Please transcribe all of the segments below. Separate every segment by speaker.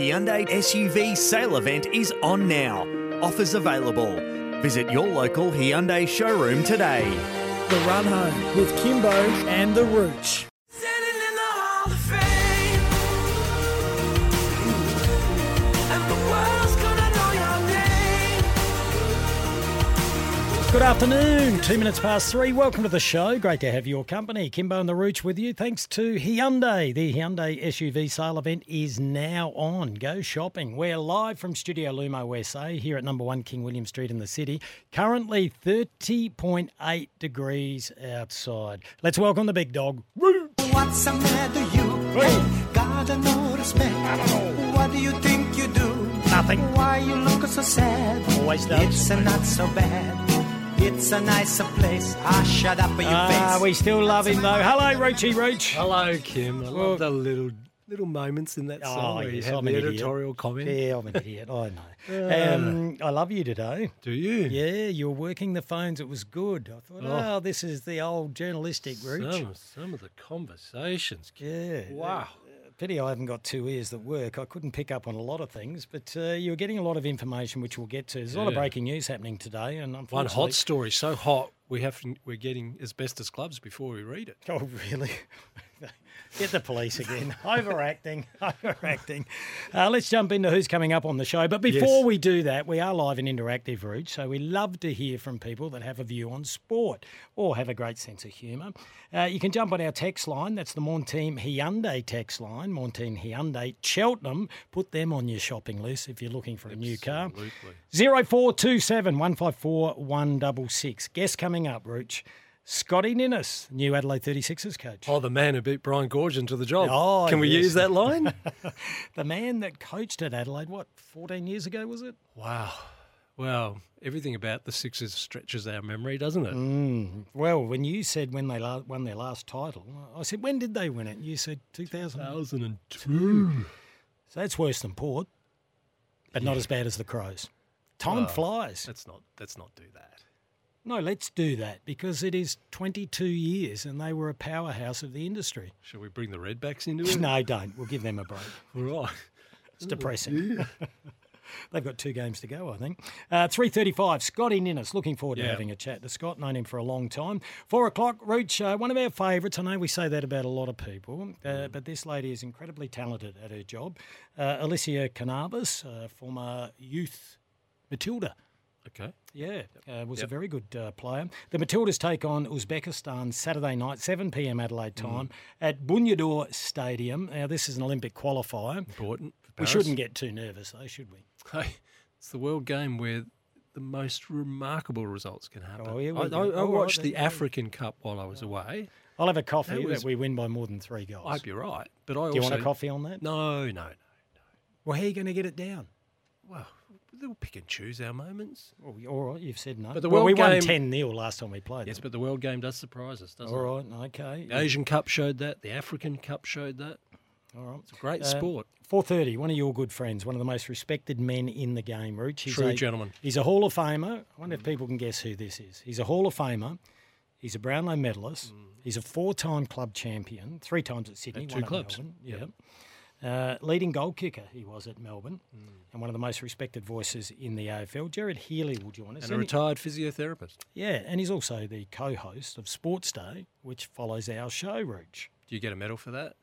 Speaker 1: Hyundai SUV sale event is on now. Offers available. Visit your local Hyundai showroom today.
Speaker 2: The Run Home with Kimbo and the Rooch. Good afternoon, two minutes past three. Welcome to the show. Great to have your company. Kimbo and the Rooch with you. Thanks to Hyundai. The Hyundai SUV sale event is now on. Go shopping. We're live from Studio Lumo SA here at number one King William Street in the city. Currently 30.8 degrees outside. Let's welcome the big dog.
Speaker 3: What's the matter, you? Hey, got no respect. What do you think you do?
Speaker 2: Nothing.
Speaker 3: Why you look so sad?
Speaker 2: Always does.
Speaker 3: It's not so bad. It's a nicer place. Ah, shut up, you
Speaker 2: Ah,
Speaker 3: face.
Speaker 2: we still love him though. Hello, Roochy Rooch.
Speaker 4: Hello, Kim. I
Speaker 2: Well-
Speaker 4: love the little little moments in that
Speaker 2: Oh,
Speaker 4: song where you
Speaker 2: yes,
Speaker 4: have
Speaker 2: I'm
Speaker 4: the
Speaker 2: an idiot.
Speaker 4: editorial comment.
Speaker 2: Yeah, I'm an idiot. I know. Um, I love you today.
Speaker 4: Do you?
Speaker 2: Yeah, you were working the phones. It was good. I thought, oh,
Speaker 4: Oh.
Speaker 2: this is the old journalistic route.
Speaker 4: Some, some of the conversations. Kim.
Speaker 2: Yeah.
Speaker 4: Wow.
Speaker 2: Pity I haven't got two ears that work. I couldn't pick up on a lot of things, but uh, you were getting a lot of information, which we'll get to. There's a lot of breaking news happening today, and
Speaker 4: One hot story so hot we have we're getting asbestos clubs before we read it.
Speaker 2: Oh, really? Get the police again. overacting, overacting. Uh, let's jump into who's coming up on the show. But before
Speaker 4: Yes.
Speaker 2: we do that, we are live and interactive, Root. So we love to hear from people that have a view on sport or have a great sense of humour. Uh, you can jump on our text line. That's the Montine Hyundai text line. Montine Hyundai Cheltenham. Put them on your shopping list if you're looking for a new car.
Speaker 4: Absolutely.
Speaker 2: 0427 154 166. Guest coming up, Rooch. Scotty Ninnis, new Adelaide 36ers coach.
Speaker 4: Oh, the man who beat Brian Goorjian to the job.
Speaker 2: Oh,
Speaker 4: Can we
Speaker 2: yes.
Speaker 4: use that line?
Speaker 2: The man that coached at Adelaide, what, 14 years ago, was it?
Speaker 4: wow. Well, everything about the Sixers stretches our memory, doesn't it?
Speaker 2: Mm. Well, when you said when they la- won their last title, I said, when did they win it? You said 2000.
Speaker 4: 2002.
Speaker 2: So that's worse than Port, but not as bad as the Crows. Time
Speaker 4: Well,
Speaker 2: flies.
Speaker 4: Let's not let's not do that.
Speaker 2: No, let's do that because it is 22 years and they were a powerhouse of the industry.
Speaker 4: Shall we bring the Redbacks into it?
Speaker 2: No, don't. We'll give them a break.
Speaker 4: All right.
Speaker 2: It's depressing. They've got two games to go, I think. Uh, 3.35, Scotty Ninnis. Looking forward to
Speaker 4: Yeah.
Speaker 2: having a chat to Scott. Known him for a long time. Four o'clock, Rooch, uh, one of our favourites. I know we say that about a lot of people, uh,
Speaker 4: Mm.
Speaker 2: but this lady is incredibly talented at her job. Uh, Alicia Cannabis, uh, former youth Matilda.
Speaker 4: Okay.
Speaker 2: Yeah, uh, was a very good uh, player. The Matildas take on Uzbekistan Saturday night, 7 p.m. Adelaide
Speaker 4: Mm.
Speaker 2: time at Bunyodkor Stadium. Now, this is an Olympic qualifier.
Speaker 4: Important.
Speaker 2: We shouldn't get too nervous, though, should we?
Speaker 4: Hey, it's the world game where the most remarkable results can happen.
Speaker 2: Oh, we
Speaker 4: I. I, I
Speaker 2: right,
Speaker 4: watched
Speaker 2: there
Speaker 4: the. African Cup while I was away.
Speaker 2: I'll have a coffee
Speaker 4: That
Speaker 2: that, we win by more than three goals.
Speaker 4: I hope you're right, but I
Speaker 2: Do you want a coffee on that?
Speaker 4: No, no, no.
Speaker 2: Well, how are you going to get it down?
Speaker 4: Well, they'll pick and choose our moments.
Speaker 2: Well, all right, you've said no.
Speaker 4: But the
Speaker 2: well, we
Speaker 4: World
Speaker 2: won 10 0 last time we played.
Speaker 4: Yes,
Speaker 2: them.
Speaker 4: but the World Game does surprise us, doesn't
Speaker 2: All
Speaker 4: it?
Speaker 2: right, okay.
Speaker 4: The Asian Cup showed that. The African Cup showed that.
Speaker 2: All right.
Speaker 4: It's a great
Speaker 2: Uh,
Speaker 4: sport.
Speaker 2: 4.30, one of your good friends, one of the most respected men in the game, Rooch. He's
Speaker 4: True
Speaker 2: a,
Speaker 4: gentleman.
Speaker 2: He's a Hall of Famer. I wonder if people can guess who this is. He's a Hall of Famer. He's a Brownlow medalist. He's a four-time club champion, three times at Sydney.
Speaker 4: At two
Speaker 2: one
Speaker 4: clubs.
Speaker 2: Melbourne.
Speaker 4: Yep.
Speaker 2: Uh, leading goal kicker he was at Melbourne, and one of the most respected voices in the AFL. Gerard Healy will join us.
Speaker 4: And a
Speaker 2: he-
Speaker 4: retired physiotherapist.
Speaker 2: yeah, and he's also the co-host of Sportsday, which follows our show, Rooch.
Speaker 4: Do you get a medal for that?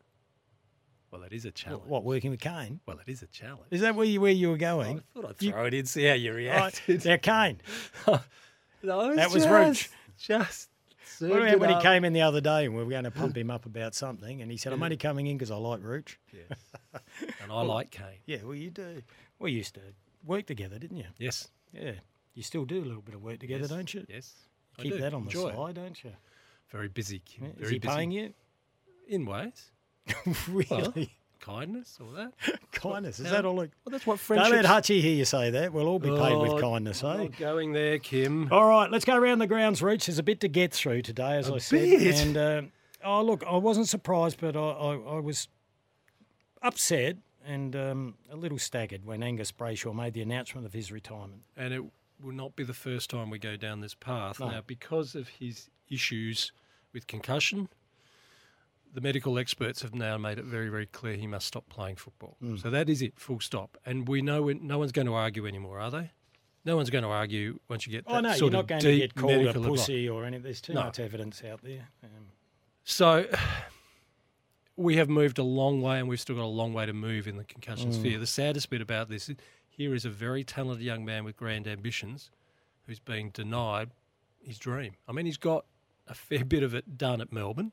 Speaker 4: Well, that is a challenge.
Speaker 2: What, working with Kane?
Speaker 4: Well, it is a challenge.
Speaker 2: Is that where you, where you were going?
Speaker 4: I thought I'd
Speaker 2: You-
Speaker 4: throw it in, see how you
Speaker 2: Right,
Speaker 4: reacted.
Speaker 2: now, Kane.
Speaker 4: No,
Speaker 2: That was
Speaker 4: just,
Speaker 2: Rooch.
Speaker 4: Just.
Speaker 2: What about
Speaker 4: it
Speaker 2: when he came in the other day and we were going to pump him up about something, and he said, "I'm only coming in because I like Rooch."
Speaker 4: Yes. and I like Kane.
Speaker 2: Yeah, well, you do. We used to work together, didn't you?
Speaker 4: Yes.
Speaker 2: Yeah, you still do a little bit of work together,
Speaker 4: yes.
Speaker 2: don't you?
Speaker 4: Yes. I
Speaker 2: Keep
Speaker 4: do.
Speaker 2: that on the
Speaker 4: Enjoy it.
Speaker 2: side, don't you?
Speaker 4: Very busy, Kim.
Speaker 2: Yeah, Is
Speaker 4: Very
Speaker 2: he
Speaker 4: busy.
Speaker 2: paying you?
Speaker 4: In ways.
Speaker 2: really?
Speaker 4: Well, kindness or that.
Speaker 2: kindness. Is that all? It,
Speaker 4: Well, that's what friendship.
Speaker 2: don't let Hutchie hear you say that. We'll all be paid with kindness,
Speaker 4: I'm
Speaker 2: eh?
Speaker 4: not going there, Kim.
Speaker 2: All right, let's go around the grounds, Reach. There's a bit to get through today, as
Speaker 4: A
Speaker 2: I said.
Speaker 4: bit?
Speaker 2: And uh, oh, look, I wasn't surprised, but I, I, I was upset and um, a little staggered when Angus Brayshaw made the announcement of his retirement.
Speaker 4: and it will not be the first time we go down this path.
Speaker 2: No.
Speaker 4: Now, because of his issues with concussion, the medical experts have now made it very, very clear he must stop playing football.
Speaker 2: Hmm.
Speaker 4: So that is it, full stop. And we know no one's going to argue anymore, are they? No one's going to argue once you get that
Speaker 2: Oh, no,
Speaker 4: sort
Speaker 2: you're not going to get called a pussy or anything. There's too
Speaker 4: No.
Speaker 2: much evidence out there. Um,
Speaker 4: So we have moved a long way, and we've still got a long way to move in the concussion
Speaker 2: Mm.
Speaker 4: sphere. The saddest bit about this here is a very talented young man with grand ambitions who's being denied his dream. I mean, he's got a fair bit of it done at Melbourne,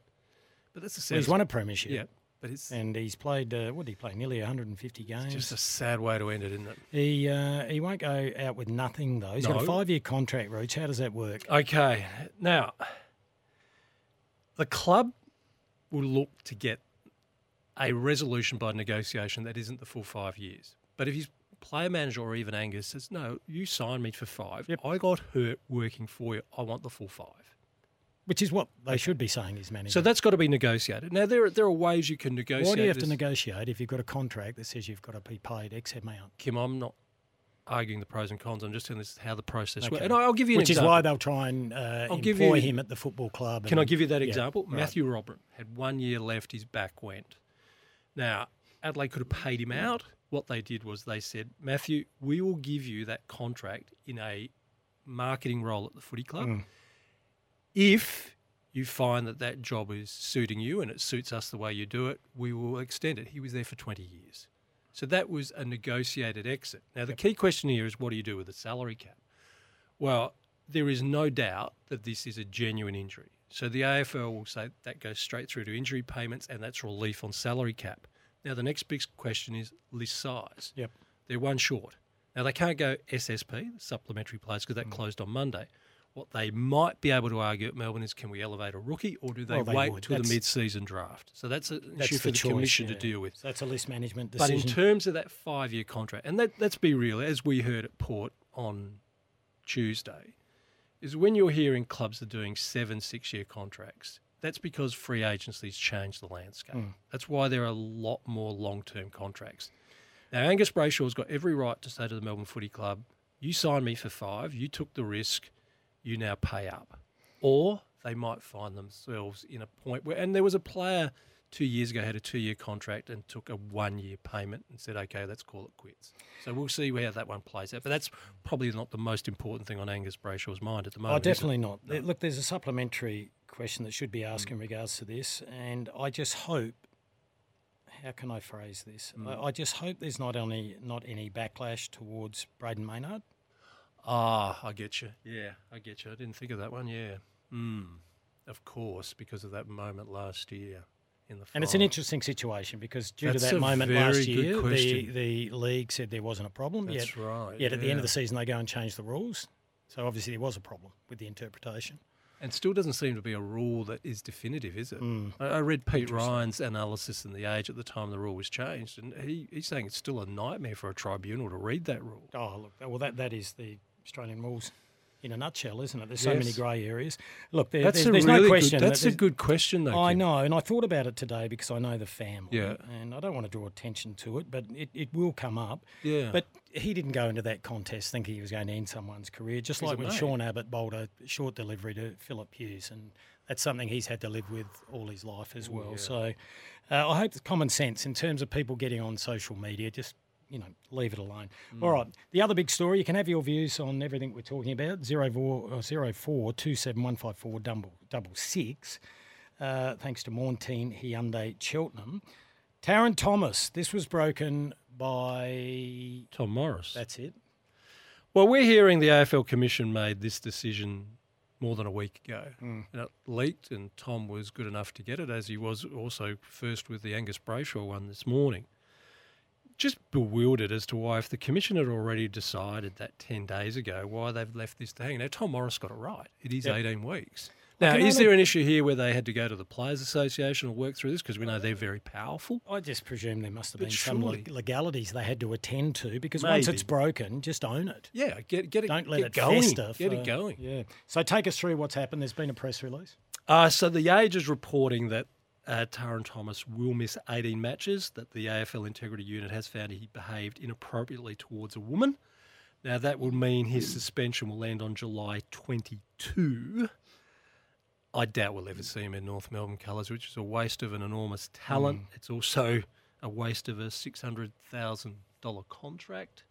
Speaker 4: but that's the
Speaker 2: well, he's won a premiership.
Speaker 4: yeah, but it's
Speaker 2: And he's played, uh, what did he play? Nearly 150 games.
Speaker 4: It's just a sad way to end it, isn't it?
Speaker 2: He uh, he won't go out with nothing though. He's got a five year contract, Rooch. How does that work?
Speaker 4: Okay, now the club will look to get a resolution by negotiation that isn't the full five years. But if his player manager or even Angus says, "No, you signed me for five.
Speaker 2: Yep.
Speaker 4: I got hurt working for you. I want the full five.
Speaker 2: Which is what they should be saying, is manager.
Speaker 4: So that's got to be negotiated. Now there are, there are ways you can negotiate.
Speaker 2: Why do you have to negotiate if you've got a contract that says you've got to be paid X amount?
Speaker 4: Kim, I'm not arguing the pros and cons. I'm just telling this is how the process works. And I'll give you an example.
Speaker 2: Which is why they'll try and uh,
Speaker 4: I'll give
Speaker 2: employ
Speaker 4: you-
Speaker 2: him at the football club.
Speaker 4: Can I give you that
Speaker 2: yeah,
Speaker 4: example?
Speaker 2: right.
Speaker 4: Matthew Robran had one year left, his back went. Now, Adelaide could have paid him out. What they did was they said, Matthew, we will give you that contract in a marketing role at the footy club.
Speaker 2: Mm.
Speaker 4: If you find that that job is suiting you and it suits us the way you do it, we will extend it. He was there for 20 years. So that was a negotiated exit. Now, the key question here is what do you do with the salary cap? Well, there is no doubt that this is a genuine injury. So the AFL will say that goes straight through to injury payments and that's relief on salary cap. Now, the next big question is list size.
Speaker 2: Yep.
Speaker 4: They're one short. Now, they can't go SSP, supplementary players, because that mm. closed on Monday. What they might be able to argue at Melbourne is can we elevate a rookie or do they,
Speaker 2: Well, they
Speaker 4: wait
Speaker 2: would.
Speaker 4: till the mid season draft? So that's an issue for the,
Speaker 2: choice,
Speaker 4: commission
Speaker 2: yeah.
Speaker 4: to deal with.
Speaker 2: So that's a list management decision.
Speaker 4: But in terms of that five year contract, and that, let's be real, as we heard at Port on Tuesday, is when you're hearing clubs are doing seven, six year contracts, that's because free agency's changed the landscape.
Speaker 2: Hmm.
Speaker 4: That's why there are a lot more long term contracts. Now, Angus Brayshaw's got every right to say to the Melbourne Footy Club, you signed me for five, you took the risk, you now pay up. Or they might find themselves in a point where, and there was a player two years ago had a two year contract and took a one year payment and said, okay, let's call it quits. So we'll see how that one plays out. But that's probably not the most important thing on Angus Brayshaw's mind at the
Speaker 2: Oh,
Speaker 4: moment. it?
Speaker 2: definitely not. There- Look, there's a supplementary question that should be mm. asked in regards to this, and I just hope. How can I phrase this? Mm. I, I just hope there's not only not any backlash towards Brayden Maynard.
Speaker 4: Ah, I get you. Yeah, I get you. I didn't think of that one. Yeah. Mm, of course, because of that moment last year in the
Speaker 2: And it's an interesting situation because due
Speaker 4: That's
Speaker 2: to that moment last year, the, the league said there wasn't a problem.
Speaker 4: That's
Speaker 2: yet,
Speaker 4: right.
Speaker 2: yet at the end of the season, they go and change the rules. So obviously there was a problem with the interpretation.
Speaker 4: And still doesn't seem to be a rule that is definitive, is it?
Speaker 2: Mm.
Speaker 4: I, I read Pete Ryan's analysis in The Age at the time the rule was changed, and he, he's saying it's still a nightmare for a tribunal to read that rule.
Speaker 2: Oh, look, well, that, that is the Australian rules in a nutshell, isn't it? There's so many grey areas. Look, there,
Speaker 4: That's
Speaker 2: there's, there's
Speaker 4: really
Speaker 2: no question.
Speaker 4: good.
Speaker 2: that
Speaker 4: That's a good question, though.
Speaker 2: I
Speaker 4: Kim.
Speaker 2: know, and I thought about it today because I know the family.
Speaker 4: Yeah.
Speaker 2: And I don't want to draw attention to it, but it, it will come up.
Speaker 4: Yeah.
Speaker 2: But he didn't go into that contest thinking he was going to end someone's career, just
Speaker 4: He's
Speaker 2: like when
Speaker 4: mate.
Speaker 2: Sean Abbott bowled a short delivery to Philip Hughes. And that's something he's had to live with all his life as well. So uh, I hope it's common sense in terms of people getting on social media. Just you know, leave it alone. All right. The other big story. You can have your views on everything we're talking about. Zero four uh, zero four two seven one five four double double six. Uh, thanks to Mornteen Hyundai Cheltenham. Tarryn Thomas. This was broken by.
Speaker 4: Tom Morris.
Speaker 2: That's it.
Speaker 4: Well, we're hearing the AFL Commission made this decision more than a week ago. And it leaked, and Tom was good enough to get it, as he was also first with the Angus Brayshaw one this morning. Just bewildered as to why, if the Commission had already decided that 10 days ago, why they've left this to hang. Now, Tom Morris got it right. It is
Speaker 2: Yep.
Speaker 4: 18 weeks. Now, is there an issue here where they had to go to the Players Association or work through this? Because we know they're very powerful.
Speaker 2: I just presume there must have been some legalities they had to attend to because once it's broken, just own it.
Speaker 4: Yeah, get, get it,
Speaker 2: Don't let
Speaker 4: get
Speaker 2: it
Speaker 4: going.
Speaker 2: fester.
Speaker 4: Get
Speaker 2: for-
Speaker 4: it going.
Speaker 2: Yeah. So take us through what's happened. There's been a press release.
Speaker 4: Uh, so the Age is reporting that uh, Tarryn Thomas will miss 18 matches, that the AFL Integrity Unit has found he behaved inappropriately towards a woman. Now, that will mean his suspension will end on July 22. I doubt we'll ever see him in North Melbourne colours, which is a waste of an enormous talent. It's also a waste of a $600,000 contract.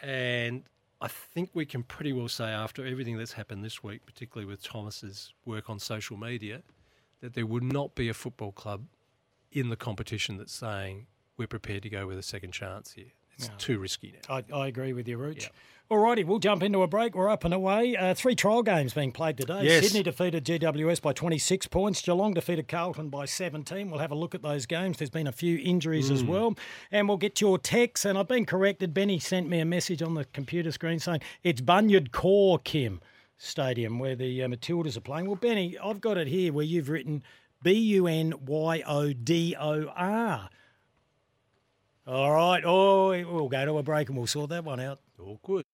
Speaker 4: And I think we can pretty well say, after everything that's happened this week, particularly with Thomas's work on social media, that there would not be a football club in the competition that's saying we're prepared to go with a second chance here. It's too risky now.
Speaker 2: I, I agree with you, Rooch. All righty, we'll jump into a break. We're up and away. Uh, three trial games being played today.
Speaker 4: Yes.
Speaker 2: Sydney defeated GWS by 26 points. Geelong defeated Carlton by 17. We'll have a look at those games. There's been a few injuries as well. And we'll get your texts. And I've been corrected. Benny sent me a message on the computer screen saying it's Bunyodkor, Kim Stadium, where the uh, Matildas are playing. Well, Benny, I've got it here where you've written B U N Y O D O R. All right. Oh, we'll go to a break and we'll sort that one out.
Speaker 4: Awkward.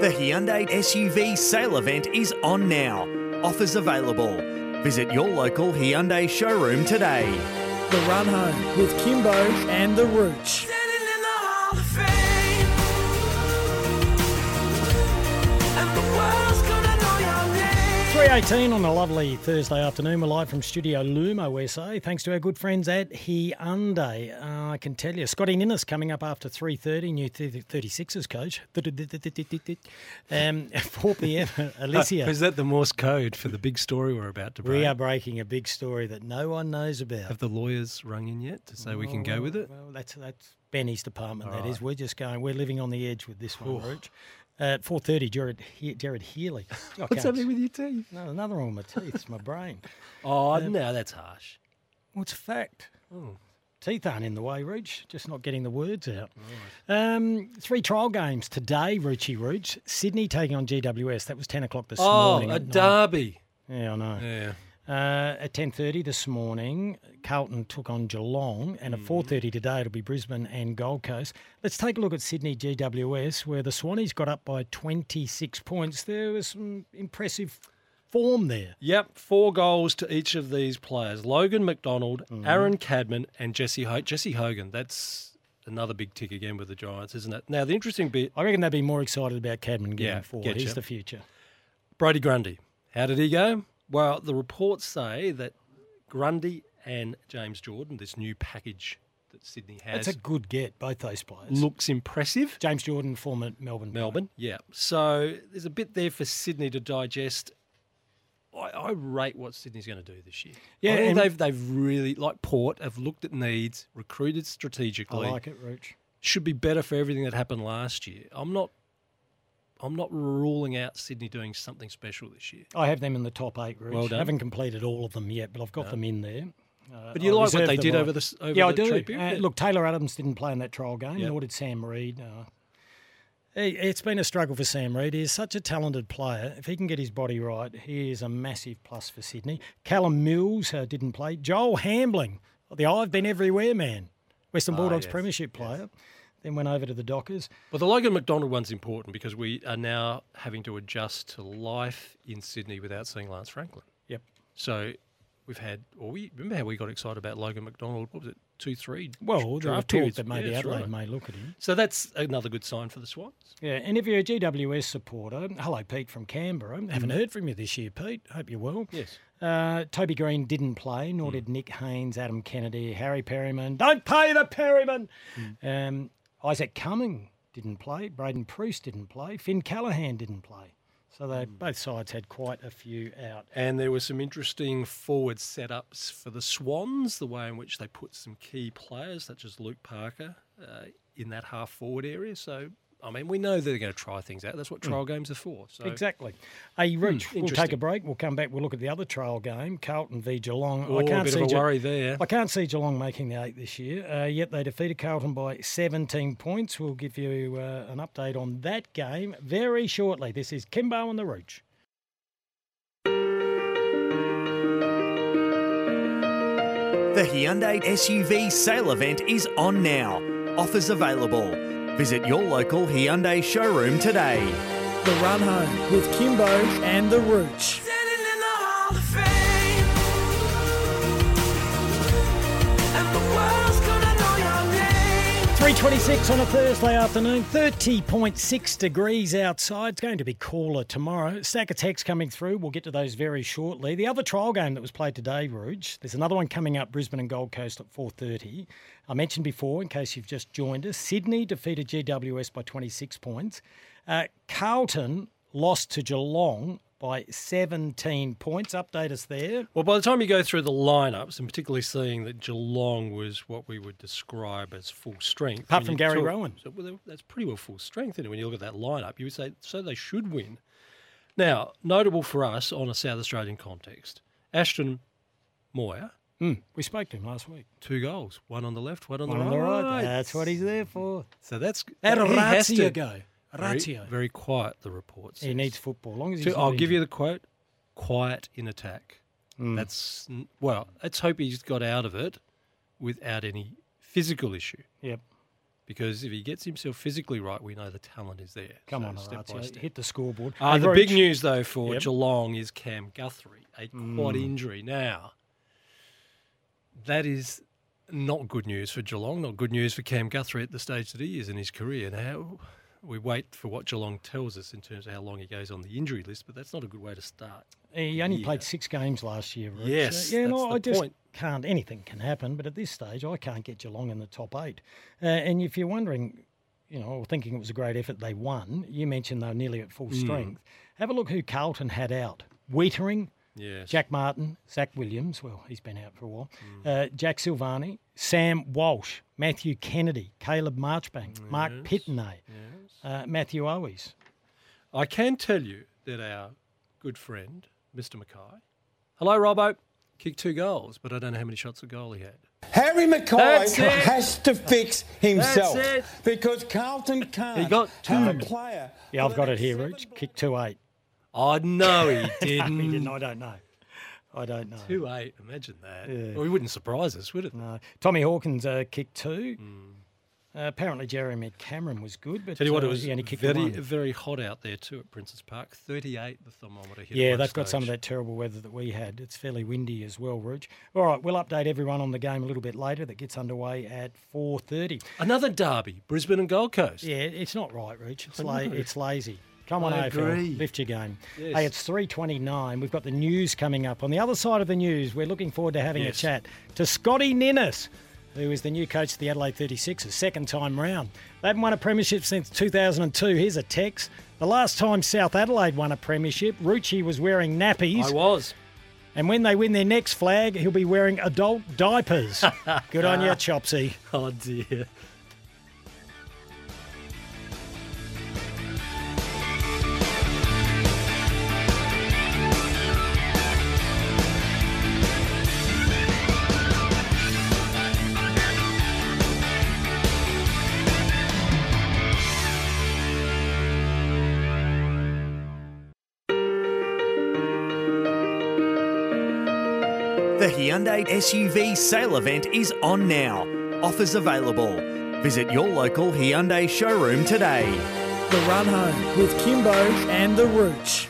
Speaker 1: The Hyundai SUV sale event is on now. Offers available. Visit your local Hyundai showroom today.
Speaker 5: The Run Home with Kimbo and the Rooch.
Speaker 2: 318 on a lovely Thursday afternoon. We're live from Studio Lumo, SA. Thanks to our good friends at Hyundai. Uh, I can tell you, Scotty Ninnis coming up after 3.30, new 30 36ers coach. Um, 4 p.m, Alicia.
Speaker 4: Is that the Morse code for the big story we're about to break?
Speaker 2: We are breaking a big story that no one knows about.
Speaker 4: Have the lawyers rung in yet to say we can go with it?
Speaker 2: Well, that's that's Benny's department. That is. We're just going. We're living on the edge with this one, Rooch. At four thirty, Gerard he- Gerard Healy. I
Speaker 4: What's
Speaker 2: can't-
Speaker 4: happening with your teeth?
Speaker 2: No, another one with my teeth. It's my brain.
Speaker 4: Oh, no, that's harsh.
Speaker 2: Well, it's a fact.
Speaker 4: Oh.
Speaker 2: Teeth aren't in the way, Rooch. Just not getting the words out. Um, three trial games today, Roochy Rooch. Sydney taking on GWS. That was ten o'clock this
Speaker 4: Oh,
Speaker 2: morning.
Speaker 4: a
Speaker 2: at nine-
Speaker 4: derby.
Speaker 2: Yeah, I know.
Speaker 4: Yeah.
Speaker 2: Uh, at 10.30 this morning, Carlton took on Geelong, and
Speaker 4: Mm.
Speaker 2: at 4.30 today, it'll be Brisbane and Gold Coast. Let's take a look at Sydney GWS, where the Swannies got up by 26 points. There was some impressive form there.
Speaker 4: Yep, four goals to each of these players: Logan McDonald,
Speaker 2: Mm-hmm.
Speaker 4: Aaron Cadman, and Jesse Ho- Jesse Hogan. That's another big tick again with the Giants, isn't it? Now the interesting bit:
Speaker 2: I reckon they'd be more excited about Cadman getting
Speaker 4: Yeah,
Speaker 2: forward. He's the future.
Speaker 4: Brodie Grundy. How did he go? Well, the reports say that Grundy and James Jordan, this new package that Sydney has,
Speaker 2: It's a good get, both those players.
Speaker 4: looks impressive.
Speaker 2: James Jordan, former Melbourne. player.
Speaker 4: Melbourne, yeah. So there's a bit there for Sydney to digest. I, I rate what Sydney's going to do this year.
Speaker 2: Yeah,
Speaker 4: I think they've they've really like Port have looked at needs, recruited strategically.
Speaker 2: I like it, Rooch.
Speaker 4: Should be better for everything that happened last year. I'm not. I'm not ruling out Sydney doing something special this year.
Speaker 2: I have them in the top eight, Rooch.
Speaker 4: Well done.
Speaker 2: haven't completed all of them yet, but I've got them in there. Uh,
Speaker 4: But you
Speaker 2: I
Speaker 4: like what they did
Speaker 2: right-
Speaker 4: over the over
Speaker 2: yeah, I do. Uh, look, Taylor Adams didn't play in that trial game,
Speaker 4: Yep.
Speaker 2: nor did Sam Reid. Uh, it- it's been a struggle for Sam Reid. He's such a talented player. If he can get his body right, he is a massive plus for Sydney. Callum Mills uh, didn't play. Joel Hamling, the I've been everywhere man, Western Bulldogs
Speaker 4: Ah, yes,
Speaker 2: premiership player. Then went over to the Dockers.
Speaker 4: Well, the Logan McDonald one's important because we are now having to adjust to life in Sydney without seeing Lance Franklin.
Speaker 2: Yep.
Speaker 4: So we've had, or we remember how we got excited about Logan McDonald? What was it, two, three?
Speaker 2: Well, there
Speaker 4: draft
Speaker 2: talk that maybe
Speaker 4: Yeah,
Speaker 2: Adelaide
Speaker 4: right.
Speaker 2: may look at him.
Speaker 4: So that's another good sign for the Swans.
Speaker 2: Yeah, and if you're a GWS supporter, hello, Pete from Canberra.
Speaker 4: Mm.
Speaker 2: Haven't heard from you this year, Pete. Hope you're well.
Speaker 4: Yes.
Speaker 2: Uh, Toby Greene didn't play,
Speaker 4: Mm.
Speaker 2: nor did Nick Haynes, Adam Kennedy, Harry Perryman. Don't pay the Perryman.
Speaker 4: Mm.
Speaker 2: Um, Isaac Cumming didn't play. Braydon Preuss didn't play. Finn Callaghan didn't play. So they
Speaker 4: Mm.
Speaker 2: both sides had quite a few out.
Speaker 4: And there were some interesting forward setups for the Swans, the way in which they put some key players, such as Luke Parker, uh, in that half forward area. So, I mean, we know they're going to try things out. That's what trial games are for. So,
Speaker 2: Exactly. Hey, Rooch, we'll take a break. We'll come back. We'll look at the other trial game, Carlton v Geelong.
Speaker 4: Oh, a bit of a
Speaker 2: Ge-
Speaker 4: worry there.
Speaker 2: I can't see Geelong making the eight this year. Uh, yet they defeated Carlton by 17 points. We'll give you uh, an update on that game very shortly. This is Kimbo and the Rooch.
Speaker 1: The Hyundai SUV sale event is on now. Offers available. Visit your local Hyundai showroom today.
Speaker 5: The Run Home with Kimbo and the Rooch.
Speaker 2: 326 on a Thursday afternoon, 30.6 degrees outside. It's going to be cooler tomorrow. Stack of texts coming through. We'll get to those very shortly. The other trial game that was played today, Rooch, there's another one coming up, Brisbane and Gold Coast at 4.30. I mentioned before, in case you've just joined us, Sydney defeated GWS by 26 points. Uh, Carlton lost to Geelong by 17 points. Update us there.
Speaker 4: Well, by the time you go through the lineups, and particularly seeing that Geelong was what we would describe as full strength,
Speaker 2: Apart from Gary
Speaker 4: talk-
Speaker 2: Rohan.
Speaker 4: so, that's pretty well full strength. And when you look at that lineup, you would say so they should win. Now, notable for us on a South Australian context, Ashton Moir,
Speaker 2: Hmm, we spoke to him last week.
Speaker 4: two goals, one on the left, one on
Speaker 2: One
Speaker 4: the
Speaker 2: on
Speaker 4: right.
Speaker 2: the right. That's what he's there for.
Speaker 4: So that's he has
Speaker 2: ratio
Speaker 4: to-
Speaker 2: go?
Speaker 4: Very,
Speaker 2: Ratio.
Speaker 4: very quiet. The reports.
Speaker 2: He needs football. Long as he's
Speaker 4: I'll give
Speaker 2: injured.
Speaker 4: you the quote: "Quiet in attack."
Speaker 2: Mm.
Speaker 4: That's well. Let's hope he's got out of it without any physical issue.
Speaker 2: Yep.
Speaker 4: Because if he gets himself physically right, we know the talent is there.
Speaker 2: Come
Speaker 4: So
Speaker 2: on,
Speaker 4: step by step.
Speaker 2: Hit the scoreboard.
Speaker 4: Uh, the big news though for
Speaker 2: Yep.
Speaker 4: Geelong is Cam Guthrie, a quad
Speaker 2: Mm.
Speaker 4: injury. Now, that is not good news for Geelong. Not good news for Cam Guthrie at the stage that he is in his career. Now, we wait for what Geelong tells us in terms of how long he goes on the injury list, but that's not a good way to start.
Speaker 2: He only
Speaker 4: Yeah.
Speaker 2: played six games last year. Rooch.
Speaker 4: Yes,
Speaker 2: Uh, yeah,
Speaker 4: that's
Speaker 2: no,
Speaker 4: the
Speaker 2: I just
Speaker 4: point.
Speaker 2: can't. Anything can happen, but at this stage, I can't get Geelong in the top eight. Uh, and if you're wondering, you know, or thinking it was a great effort, they won. You mentioned they were nearly at full
Speaker 4: Hmm.
Speaker 2: strength. Have a look who Carlton had out: Weitering,
Speaker 4: Yes.
Speaker 2: Jack Martin, Zach Williams. Well, he's been out for a while.
Speaker 4: Hmm.
Speaker 2: Uh, Jack Silvagni, Sam Walsh, Matthew Kennedy, Caleb Marchbank, Mark
Speaker 4: Yes,
Speaker 2: Pitney, uh, Matthew Owies.
Speaker 4: I can tell you that our good friend, Mr. McKay, hello, Robbo, kicked two goals, but I don't know how many shots of goal he had.
Speaker 6: Harry
Speaker 4: McKay
Speaker 6: has to fix himself
Speaker 4: it.
Speaker 6: because Carlton can't He
Speaker 4: got
Speaker 6: have
Speaker 4: two.
Speaker 6: a player.
Speaker 2: Yeah, I've got it here,
Speaker 6: next
Speaker 2: Rich. Kick two eight.
Speaker 4: Oh, no, he
Speaker 2: He
Speaker 4: didn't.
Speaker 2: didn't. I don't know. I don't know.
Speaker 4: Two eight, imagine that.
Speaker 2: Yeah.
Speaker 4: Well, he wouldn't surprise us, would it?
Speaker 2: No. Tommy Hawkins uh, kicked two. Uh, apparently Jeremy Cameron was good, but.
Speaker 4: Tell you what, it
Speaker 2: uh,
Speaker 4: was
Speaker 2: he only kicked
Speaker 4: very,
Speaker 2: one.
Speaker 4: very hot out there too at Princes Park. Thirty-eight, the thermometer hit.
Speaker 2: Yeah, they've got some of that terrible weather that we had. It's fairly windy as well, Rooch. All right, we'll update everyone on the game a little bit later. That gets underway at four thirty.
Speaker 4: Another derby, Brisbane and Gold Coast.
Speaker 2: Yeah, it's not right, Rooch. It's la- it's lazy. Come on,
Speaker 4: I
Speaker 2: AFL, lift your game.
Speaker 4: Yes.
Speaker 2: Hey, it's three twenty-nine. We've got the news coming up. On the other side of the news, we're looking forward to having
Speaker 4: Yes.
Speaker 2: a chat to Scotty Ninnis, who is the new coach of the Adelaide 36ers, second time round. They haven't won a premiership since 2002. Here's a text. The last time South Adelaide won a premiership, Rucci was wearing nappies.
Speaker 4: I was.
Speaker 2: And when they win their next flag, he'll be wearing adult diapers. Good on you, Chopsy.
Speaker 4: Oh dear.
Speaker 1: Hyundai SUV sale event is on now. Offers available. Visit your local Hyundai showroom today.
Speaker 5: The Run Home with Kimbo and the Rooch.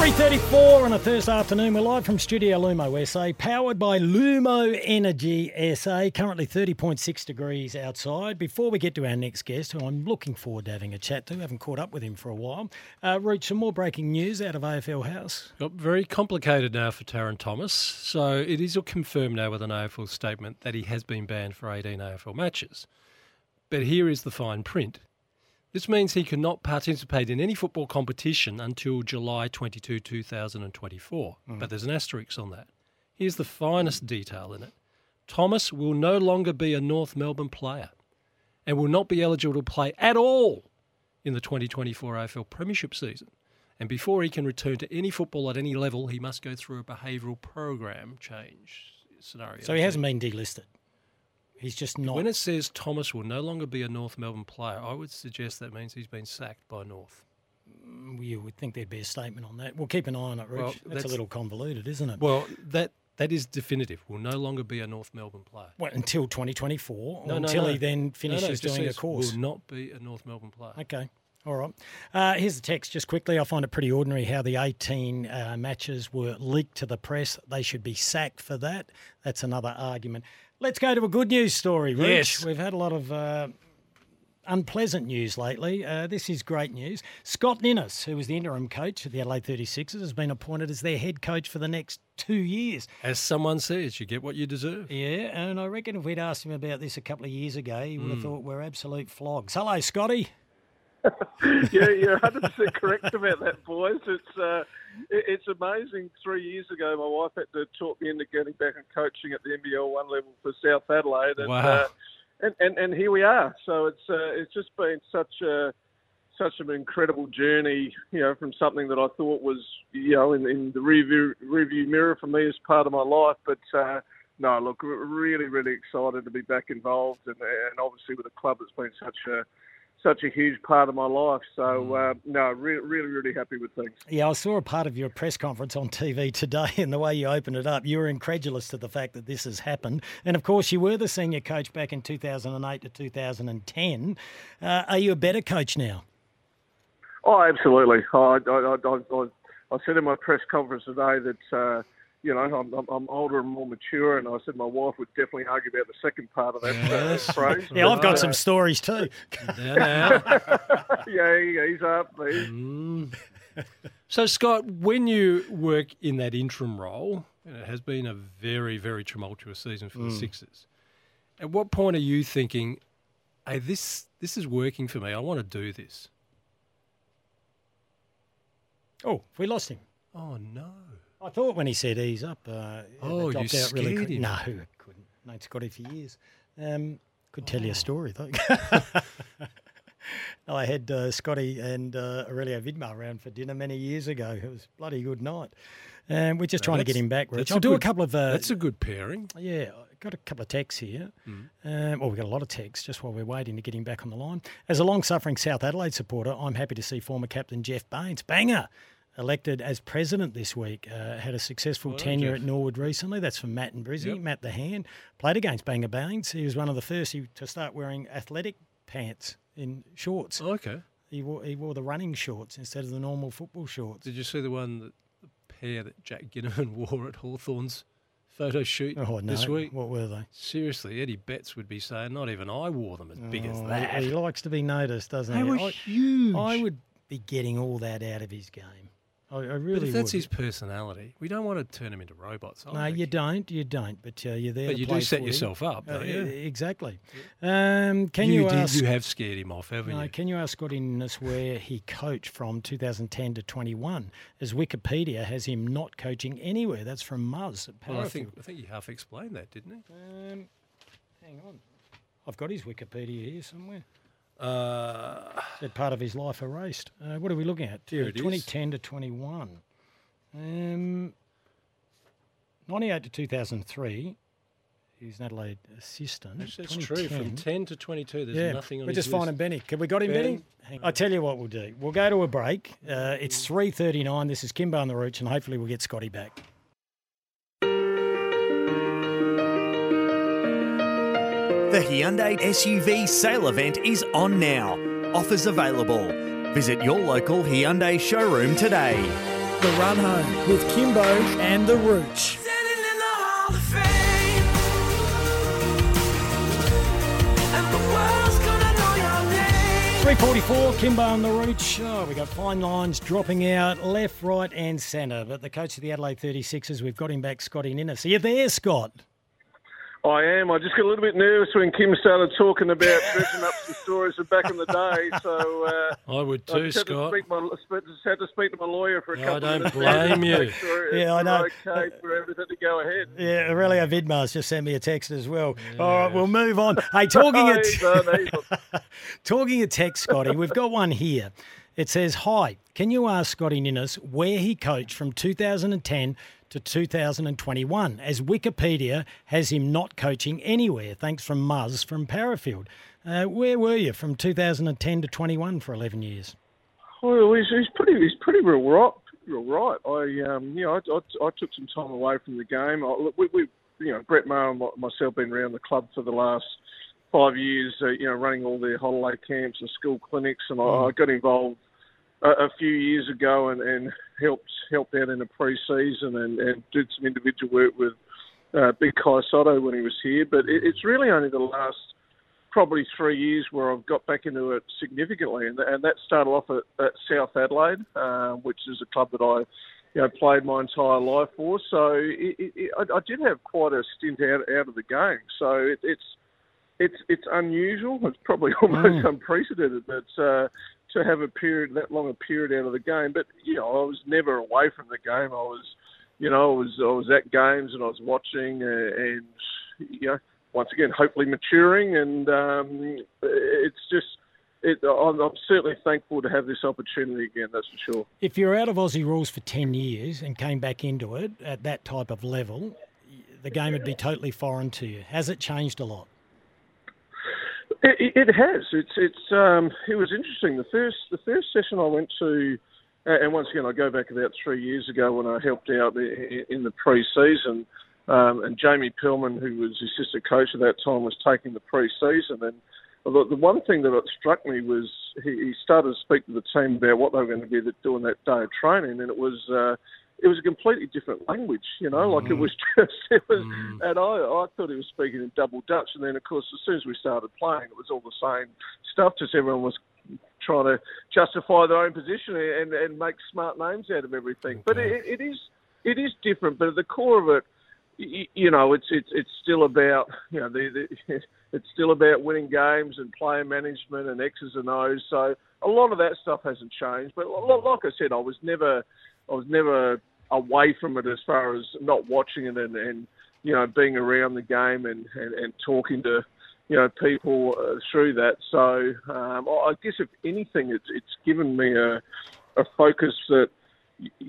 Speaker 2: 3.34 on a Thursday afternoon. We're live from Studio Lumo SA, powered by Lumo Energy SA. Currently 30.6 degrees outside. Before we get to our next guest, who I'm looking forward to having a chat to, haven't caught up with him for a while, uh, reach some more breaking news out of AFL House.
Speaker 4: Got very complicated now for Tarryn Thomas. So it is confirmed now with an AFL statement that he has been banned for 18 AFL matches. But here is the fine print. This means he cannot participate in any football competition until July 22, 2024. Mm. But there's an asterisk on that. Here's the finest detail in it Thomas will no longer be a North Melbourne player and will not be eligible to play at all in the 2024 AFL Premiership season. And before he can return to any football at any level, he must go through a behavioural program change scenario.
Speaker 2: So he hasn't been delisted. He's just not.
Speaker 4: When it says Thomas will no longer be a North Melbourne player, I would suggest that means he's been sacked by North.
Speaker 2: you would think there'd be a statement on that. We'll keep an eye on it, Rich.
Speaker 4: Well,
Speaker 2: that's, a little convoluted, isn't it?
Speaker 4: Well, that that is definitive. Will no longer be a North Melbourne player.
Speaker 2: Well, until 2024, or
Speaker 4: No, no,
Speaker 2: until
Speaker 4: no.
Speaker 2: he then
Speaker 4: No, no,
Speaker 2: finishes doing a course.
Speaker 4: Will not be a North Melbourne player.
Speaker 2: Okay. All right. Uh, here's the text just quickly. I find it pretty ordinary how the 18 uh, matches were leaked to the press. They should be sacked for that. That's another argument. Let's go to a good news story, Rich.
Speaker 4: Yes.
Speaker 2: We've had a lot of uh, unpleasant news lately. Uh, this is great news. Scott Ninnis, who was the interim coach of the Adelaide 36ers, has been appointed as their head coach for the next two years.
Speaker 4: As someone says, you get what you deserve.
Speaker 2: Yeah, and I reckon if we'd asked him about this a couple of years ago, he would
Speaker 4: Hmm.
Speaker 2: have thought we're absolute flogs. Hello, Scotty.
Speaker 7: yeah, you're 100 percent correct about that, boys. It's uh, it- it's amazing. Three years ago, my wife had to talk me into getting back and coaching at the NBL one level for South Adelaide, and
Speaker 4: Wow.
Speaker 7: uh, and, and and here we are. So it's uh, it's just been such a such an incredible journey, you know, from something that I thought was, you know, in, in the review review mirror for me as part of my life, but. Uh, no, look, we're really, really excited to be back involved, and, and obviously with a club that's been such a such a huge part of my life. So uh, no, re- really, really happy with things.
Speaker 2: Yeah, I saw a part of your press conference on TV today, and the way you opened it up, you were incredulous to the fact that this has happened. And of course, you were the senior coach back in 2008 to 2010. Uh, are you a better coach now?
Speaker 7: Oh, absolutely. I, I, I, I, I said in my press conference today that. Uh, you know, I'm, I'm, I'm older and more mature, and I said my wife would definitely argue about the second part of that
Speaker 4: Yes.
Speaker 7: uh, phrase.
Speaker 2: Yeah, I've got
Speaker 7: But,
Speaker 2: some
Speaker 7: uh,
Speaker 2: stories too.
Speaker 4: There
Speaker 7: yeah, he's up. He's,
Speaker 4: Mm. So, Scott, when you work in that interim role, and it has been a very, very tumultuous season for the Sixers. At what point are you thinking, "Hey, this this is working for me. I want to do this."
Speaker 2: Oh, we lost him.
Speaker 4: Oh no!
Speaker 2: I thought when he said ease up, uh,
Speaker 4: Oh,
Speaker 2: it
Speaker 4: you
Speaker 2: dropped out really quick.
Speaker 4: him.
Speaker 2: No, I couldn't. No, it's got it for years. Um, could tell
Speaker 4: Oh.
Speaker 2: you a story though. I had uh, Scotty and uh, Aurelio Vidmar around for dinner many years ago. It was a bloody good night. And we're just trying to get him back, Rich. I'll
Speaker 4: a
Speaker 2: do a
Speaker 4: good-
Speaker 2: couple of. Uh,
Speaker 4: That's a good pairing.
Speaker 2: yeah, got a couple of texts here.
Speaker 4: Mm.
Speaker 2: Um, well, we've got a lot of texts just while we're waiting to get him back on the line. As a long suffering South Adelaide supporter, I'm happy to see former captain Jeff Baines, banger, elected as president this week. Uh, had a successful
Speaker 4: Well,
Speaker 2: tenure at Norwood recently. That's from Matt and Brizzy.
Speaker 4: Yep.
Speaker 2: Matt the Hand played against Banger Baines. He was one of the first to start wearing athletic pants in shorts.
Speaker 4: Oh, okay.
Speaker 2: He wore, he wore the running shorts instead of the normal football shorts.
Speaker 4: Did you see the one that the pair that Jack Ginnivan wore at Hawthorn's photo shoot
Speaker 2: Oh, no.
Speaker 4: this week?
Speaker 2: What were they?
Speaker 4: Seriously, Eddie Betts would be saying, "Not even I wore them as big as
Speaker 2: Oh, he-
Speaker 4: that."
Speaker 2: He likes to be noticed, doesn't
Speaker 4: They
Speaker 2: he?
Speaker 4: were
Speaker 2: I-
Speaker 4: huge.
Speaker 2: I would be getting all that out of his game. I, I really
Speaker 4: but if that's
Speaker 2: would.
Speaker 4: his personality, we don't want to turn him into robots. I
Speaker 2: no,
Speaker 4: think.
Speaker 2: you don't. You don't. But uh, you're there.
Speaker 4: But you do set yourself up,
Speaker 2: Uh,
Speaker 4: you?
Speaker 2: Exactly. Um, can you,
Speaker 4: did,
Speaker 2: ask?
Speaker 4: you have scared him off, haven't
Speaker 2: no,
Speaker 4: you?
Speaker 2: can you ask Scotty Ninnis where he coached from 2010 to 21? As Wikipedia has him not coaching anywhere. That's from Muzz. at
Speaker 4: Well, I think I think he half explained that, didn't he?
Speaker 2: Um, hang on. I've got his Wikipedia here somewhere.
Speaker 4: Uh,
Speaker 2: Said part of his life erased. Uh, what are we looking at?
Speaker 4: Here
Speaker 2: Uh,
Speaker 4: it is.
Speaker 2: 2010 to 21. Um, 98 to 2003. He's an Adelaide assistant.
Speaker 4: that's, that's true. From ten to twenty-two, there's
Speaker 2: yeah,
Speaker 4: nothing on
Speaker 2: we're just finding Benny. Can we got him, Benny?
Speaker 4: Ben?
Speaker 2: Hang. I tell you what we'll do. We'll go to a break. Uh, it's 3.39. This is Kimbo on the Rooch, and hopefully we'll get Scotty back.
Speaker 1: The Hyundai SUV sale event is on now. Offers available. Visit your local Hyundai showroom today.
Speaker 5: The Run Home with Kimbo and the Rooch.
Speaker 2: 344, Kimbo and the Rooch. Oh, we got fine lines dropping out left, right, and centre. But the coach of the Adelaide 36ers, we've got him back, Scotty Ninnis. Are you there, Scott?
Speaker 7: I am. I just got a little bit nervous when Kim started talking about dredging up some stories from back in the day. So uh,
Speaker 4: I would too,
Speaker 7: I just
Speaker 4: Scott.
Speaker 7: To speak my, just had to speak to my lawyer for a
Speaker 4: I
Speaker 7: couple I don't
Speaker 4: blame you.
Speaker 7: Sure
Speaker 2: Yeah, I know.
Speaker 7: Okay for everything to go ahead.
Speaker 2: Yeah, Aurelio Vidmar's just sent me a text as well. All right, we'll move on. Hey, talking
Speaker 7: Hey,
Speaker 2: at talking of text, Scotty, we've got one here. It says, "Hi, can you ask Scotty Ninnis where he coached from 2010 to 2021, as Wikipedia has him not coaching anywhere? Thanks from Muzz from Parafield. Uh, where were you from 2010 to 21 for 11 years?
Speaker 7: Well, he's, he's pretty. He's pretty real right. Real right. I, um, you know, I, I, I took some time away from the game. I, we, we, you know, Brett Maher and myself been around the club for the last five years. Uh, you know, running all their holiday camps and school clinics, and I, I got involved a, a few years ago and, and helped helped out in the pre-season and, and did some individual work with uh, Big Kai Sotto when he was here. But it, it's really only the last probably three years where I've got back into it significantly, and, and that started off at, at South Adelaide, uh, which is a club that I, you know, played my entire life for. So it, it, I, I did have quite a stint out out of the game. So it, it's it's it's unusual. It's probably almost unprecedented that uh, to have a period that long a period out of the game. But you know, I was never away from the game. I was, you know, I was I was at games and I was watching, uh, and you know, once again, hopefully maturing. And um, it's just, it, I'm, I'm certainly thankful to have this opportunity again. That's for sure.
Speaker 2: If you're out of Aussie rules for 10 years and came back into it at that type of level, the game would be totally foreign to you. Has it changed a lot?
Speaker 7: It, it has. It's it's um, it was interesting. The first the first session I went to, uh, and once again I go back about three years ago when I helped out in the pre-season, um, and Jamie Pillman, who was assistant coach at that time, was taking the pre-season. And the, the one thing that struck me was he, he started to speak to the team about what they were going to be doing that day of training, and it was. Uh, it was a completely different language, you know. Like it mm. was just, it was, mm. and I, I thought he was speaking in double Dutch. And then, of course, as soon as we started playing, it was all the same stuff. Just everyone was trying to justify their own position and, and make smart names out of everything. But it, it is, it is different. But at the core of it, you know, it's it's it's still about you know the, the it's still about winning games and player management and X's and O's. So a lot of that stuff hasn't changed. But like I said, I was never I was never away from it as far as not watching it and, and you know being around the game and, and, and talking to you know people uh, through that. So um, I guess if anything, it's it's given me a a focus that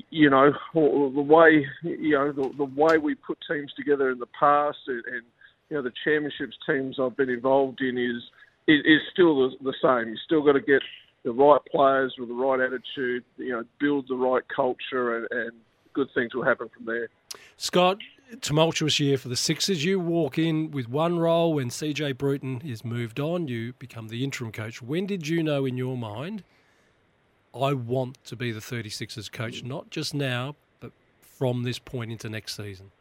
Speaker 7: you know the way you know the, the way we put teams together in the past and, and you know the championships teams I've been involved in is is, is still the, the same. You still got to get the right players with the right attitude. You know, build the right culture, and, and good things will happen from there.
Speaker 4: Scott, tumultuous year for the Sixers. You walk in with one role when CJ Bruton is moved on. You become the interim coach. When did you know in your mind, I want to be the 36ers coach, not just now, but from this point into next season?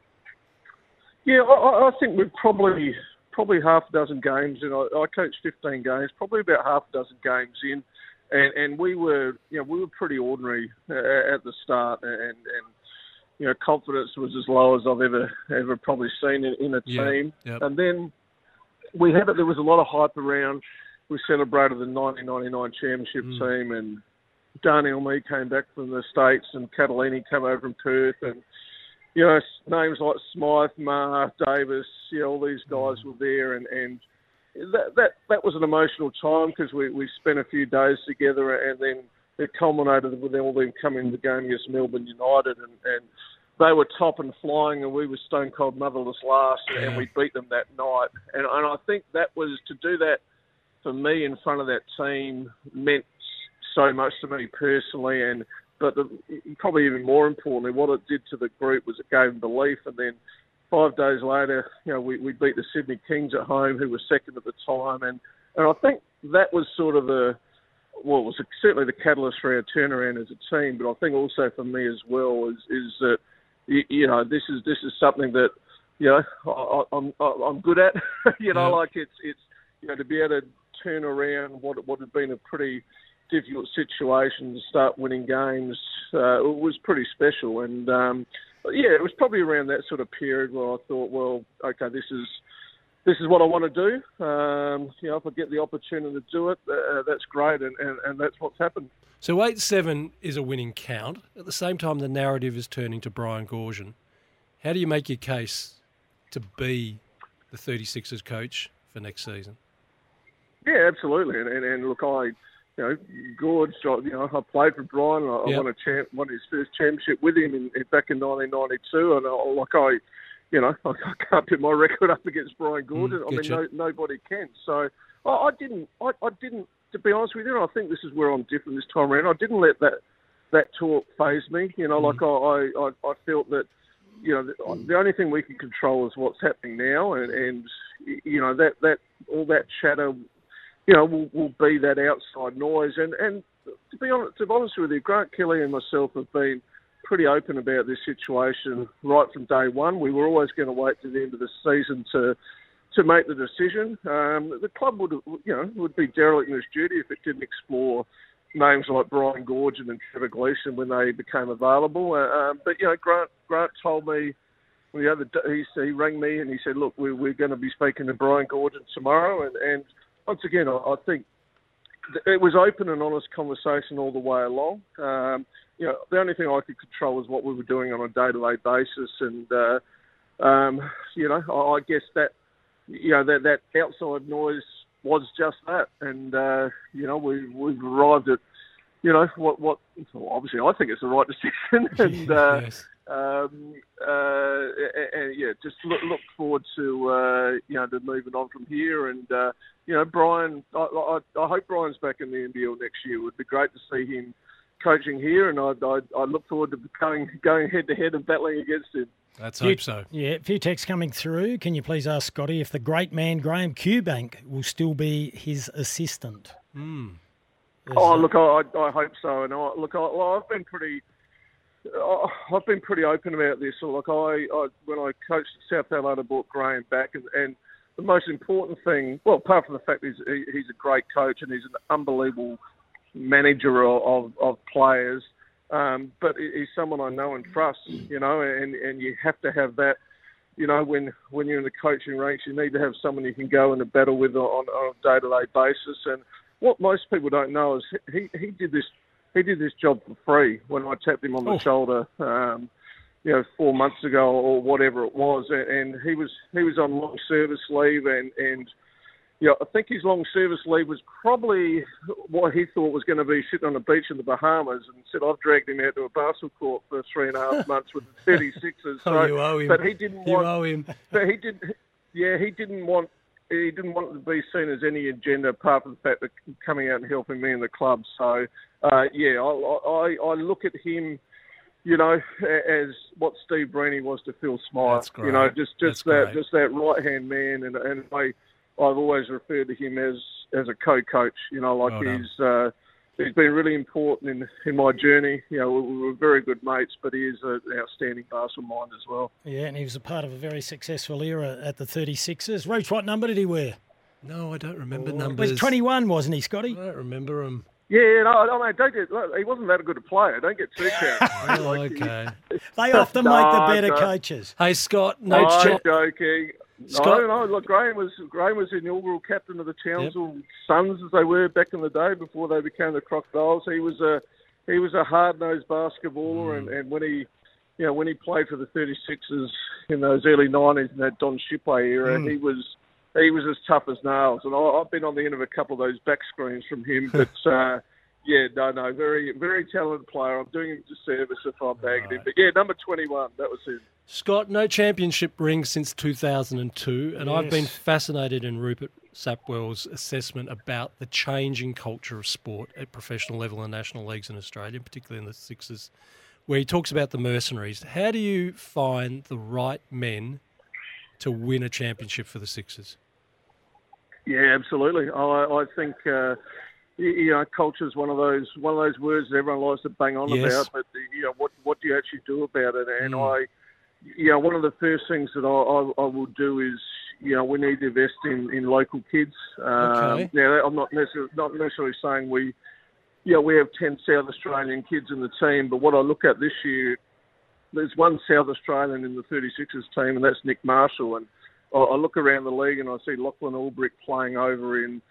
Speaker 7: Yeah, I, I think we've probably probably half a dozen games, and I, I coached 15 games, probably about half a dozen games in, and and we were you know we were pretty ordinary uh, at the start, and and you know confidence was as low as I've ever ever probably seen in, in a
Speaker 4: Yeah,
Speaker 7: team,
Speaker 4: yep.
Speaker 7: and then we had it. There was a lot of hype around. We celebrated the 1999 championship
Speaker 4: Mm.
Speaker 7: team, and Darnell Mee came back from the states, and Cattalini came over from Perth, and you know names like Smythe, Maher, Davis, you know all these guys were there, and and that that that was an emotional time because we we spent a few days together, and then it culminated with all them coming to the game against Melbourne United, and and they were top and flying, and we were stone cold motherless last, and we beat them that night, and and I think that was to do that for me in front of that team meant so much to me personally, and but the, probably even more importantly, what it did to the group was it gave them belief, and then five days later, you know, we, we beat the Sydney Kings at home, who were second at the time, and and I think that was sort of the well, it was certainly the catalyst for our turnaround as a team, but I think also for me as well is is that you, know this is this is something that you know I, I'm I'm good at. you know,
Speaker 4: Yeah.
Speaker 7: like it's it's you know to be able to turn around what what had been a pretty difficult situation to start winning games uh, it was pretty special. And um, yeah, it was probably around that sort of period where I thought, well, okay, this is this is what I want to do. Um, you know, if I get the opportunity to do it, uh, that's great, and, and, and that's what's happened.
Speaker 4: So eight seven is a winning count. At the same time, the narrative is turning to Brian Goorjian. How do you make your case to be the 36ers coach for next season?
Speaker 7: Yeah, absolutely. And, and, and look, I, you know, Gorge, you know, I played for Brian. I,
Speaker 4: Yep.
Speaker 7: I won a champ, won his first championship with him in, in, back in 1992, and I, like I, you know, I, I can't put my record up against Brian mm, Goorjian. I mean, no, nobody can. So I, I didn't, I, I didn't, to be honest with you, I think this is where I'm different this time around. I didn't let that that talk phase me. You know, like mm. I, I, I, I felt that you know, the, the only thing we can control is what's happening now, and, and you know that that all that chatter, you know, will, will be that outside noise. And and to be honest, to be honest with you, Grant Kelly and myself have been pretty open about this situation right from day one. We were always going to wait to the end of the season to to make the decision. Um, the club would, you know, would be derelict in its duty if it didn't explore names like Brian Goorjian and Trevor Gleeson when they became available. Uh, um, but you know, Grant Grant told me the other day he, he rang me and he said, "Look, we're, we're going to be speaking to Brian Goorjian tomorrow." And, and once again, I, I think th- it was open and honest conversation all the way along. Um, you know, the only thing I could control was what we were doing on a day-to-day basis, and uh, um, you know, I, I guess that you know that that outside noise was just that, and uh, you know we we've arrived at you know what what well, obviously I think it's the right decision, and uh,
Speaker 4: Yes.
Speaker 7: Um, uh, and, and yeah, just look, look forward to uh, you know to moving on from here, and uh, you know Brian, I, I, I hope Brian's back in the NBL next year. It would be great to see him coaching here, and I I, I look forward to going going head to head and battling against him.
Speaker 4: Let's
Speaker 2: Few-
Speaker 4: hope so.
Speaker 2: Yeah, a few texts coming through. Can you please ask Scotty if the great man Graham Cubank will still be his assistant? Is
Speaker 7: Oh, look, I, I hope so. And I, look, I, well, I've been pretty, I- I've been pretty open about this. So, look, I, I when I coached at South Carolina, brought Graham back, and, and the most important thing, well, apart from the fact he's he, he's a great coach and he's an unbelievable manager of of, players, um, but he's someone I know and trust. You know, and and you have to have that. You know, when when you're in the coaching ranks, you need to have someone you can go in a battle with on, on a day-to-day basis. And what most people don't know is he he did this he did this job for free when I tapped him on the
Speaker 2: Oh.
Speaker 7: shoulder, um, you know, four months ago or whatever it was, and, and he was he was on long service leave, and and yeah, I think his long service leave was probably what he thought was going to be sitting on a beach in the Bahamas, and said I've dragged him out to a basketball court for three and a half months with the 36ers.
Speaker 4: Oh,
Speaker 7: So,
Speaker 4: you owe him.
Speaker 7: But he didn't
Speaker 4: You
Speaker 7: want
Speaker 4: owe him.
Speaker 7: but he didn't. Yeah, he didn't want. He didn't want it to be seen as any agenda apart from the fact that coming out and helping me in the club. So, uh, yeah, I, I I look at him, you know, as what Steve Breheny was to Phil Smyth.
Speaker 4: That's
Speaker 7: You know,
Speaker 4: great.
Speaker 7: just
Speaker 4: That's
Speaker 7: just that
Speaker 4: great.
Speaker 7: just that right hand man, and and I I've always referred to him as as a co-coach. You know, like
Speaker 4: Well
Speaker 7: he's. Uh, He's been really important in in my journey. You know, we were very good mates, but he is an outstanding basketball mind as well.
Speaker 2: Yeah, and he was a part of a very successful era at the 36ers. Rooch, what number did he wear?
Speaker 4: No, I don't remember
Speaker 2: He
Speaker 4: numbers.
Speaker 2: was 21, wasn't he, Scotty?
Speaker 4: I don't remember them.
Speaker 7: Yeah, no, no, no, don't get. Look, he wasn't that good a player. Don't get too carried.
Speaker 4: Oh,
Speaker 7: Like, he-
Speaker 4: okay.
Speaker 2: They often make the better
Speaker 7: no.
Speaker 2: coaches.
Speaker 4: Hey, Scott, no
Speaker 7: I'm joking.
Speaker 4: Scott-
Speaker 7: No, no. Look, Graham was Graham was the inaugural captain of the Townsville Suns as they were back in the day before they became the Crocodiles. He was a he was a hard nosed basketballer, and, and when he you know when he played for the 36ers in those early 90s in that Don Shipway era, he was he was as tough as nails. And I, I've been on the end of a couple of those back screens from him, but. uh yeah, no, no, very, very talented player. I'm doing him a disservice if I'm bagging him. But yeah, number 21, that was him.
Speaker 4: Scott, no championship ring since 2002, and I've been fascinated in Rupert Sapwell's assessment about the changing culture of sport at professional level and national leagues in Australia, particularly in the Sixers, where he talks about the mercenaries. How do you find the right men to win a championship for the Sixers?
Speaker 7: Yeah, absolutely. I, I think uh, you, you know, culture is one of those one of those words that everyone likes to bang on
Speaker 4: Yes.
Speaker 7: about. But you know, what what do you actually do about it? And
Speaker 4: Mm.
Speaker 7: You know, one of the first things that I, I, I will do is, you know, we need to invest in, in local kids. Um,
Speaker 4: Okay.
Speaker 7: Now, I'm not necessarily not necessarily saying we, yeah, we have ten South Australian kids in the team, but what I look at this year, there's one South Australian in the 36ers team, and that's Nick Marshall. And I, I look around the league and I see Lachlan Ulbrich playing over in,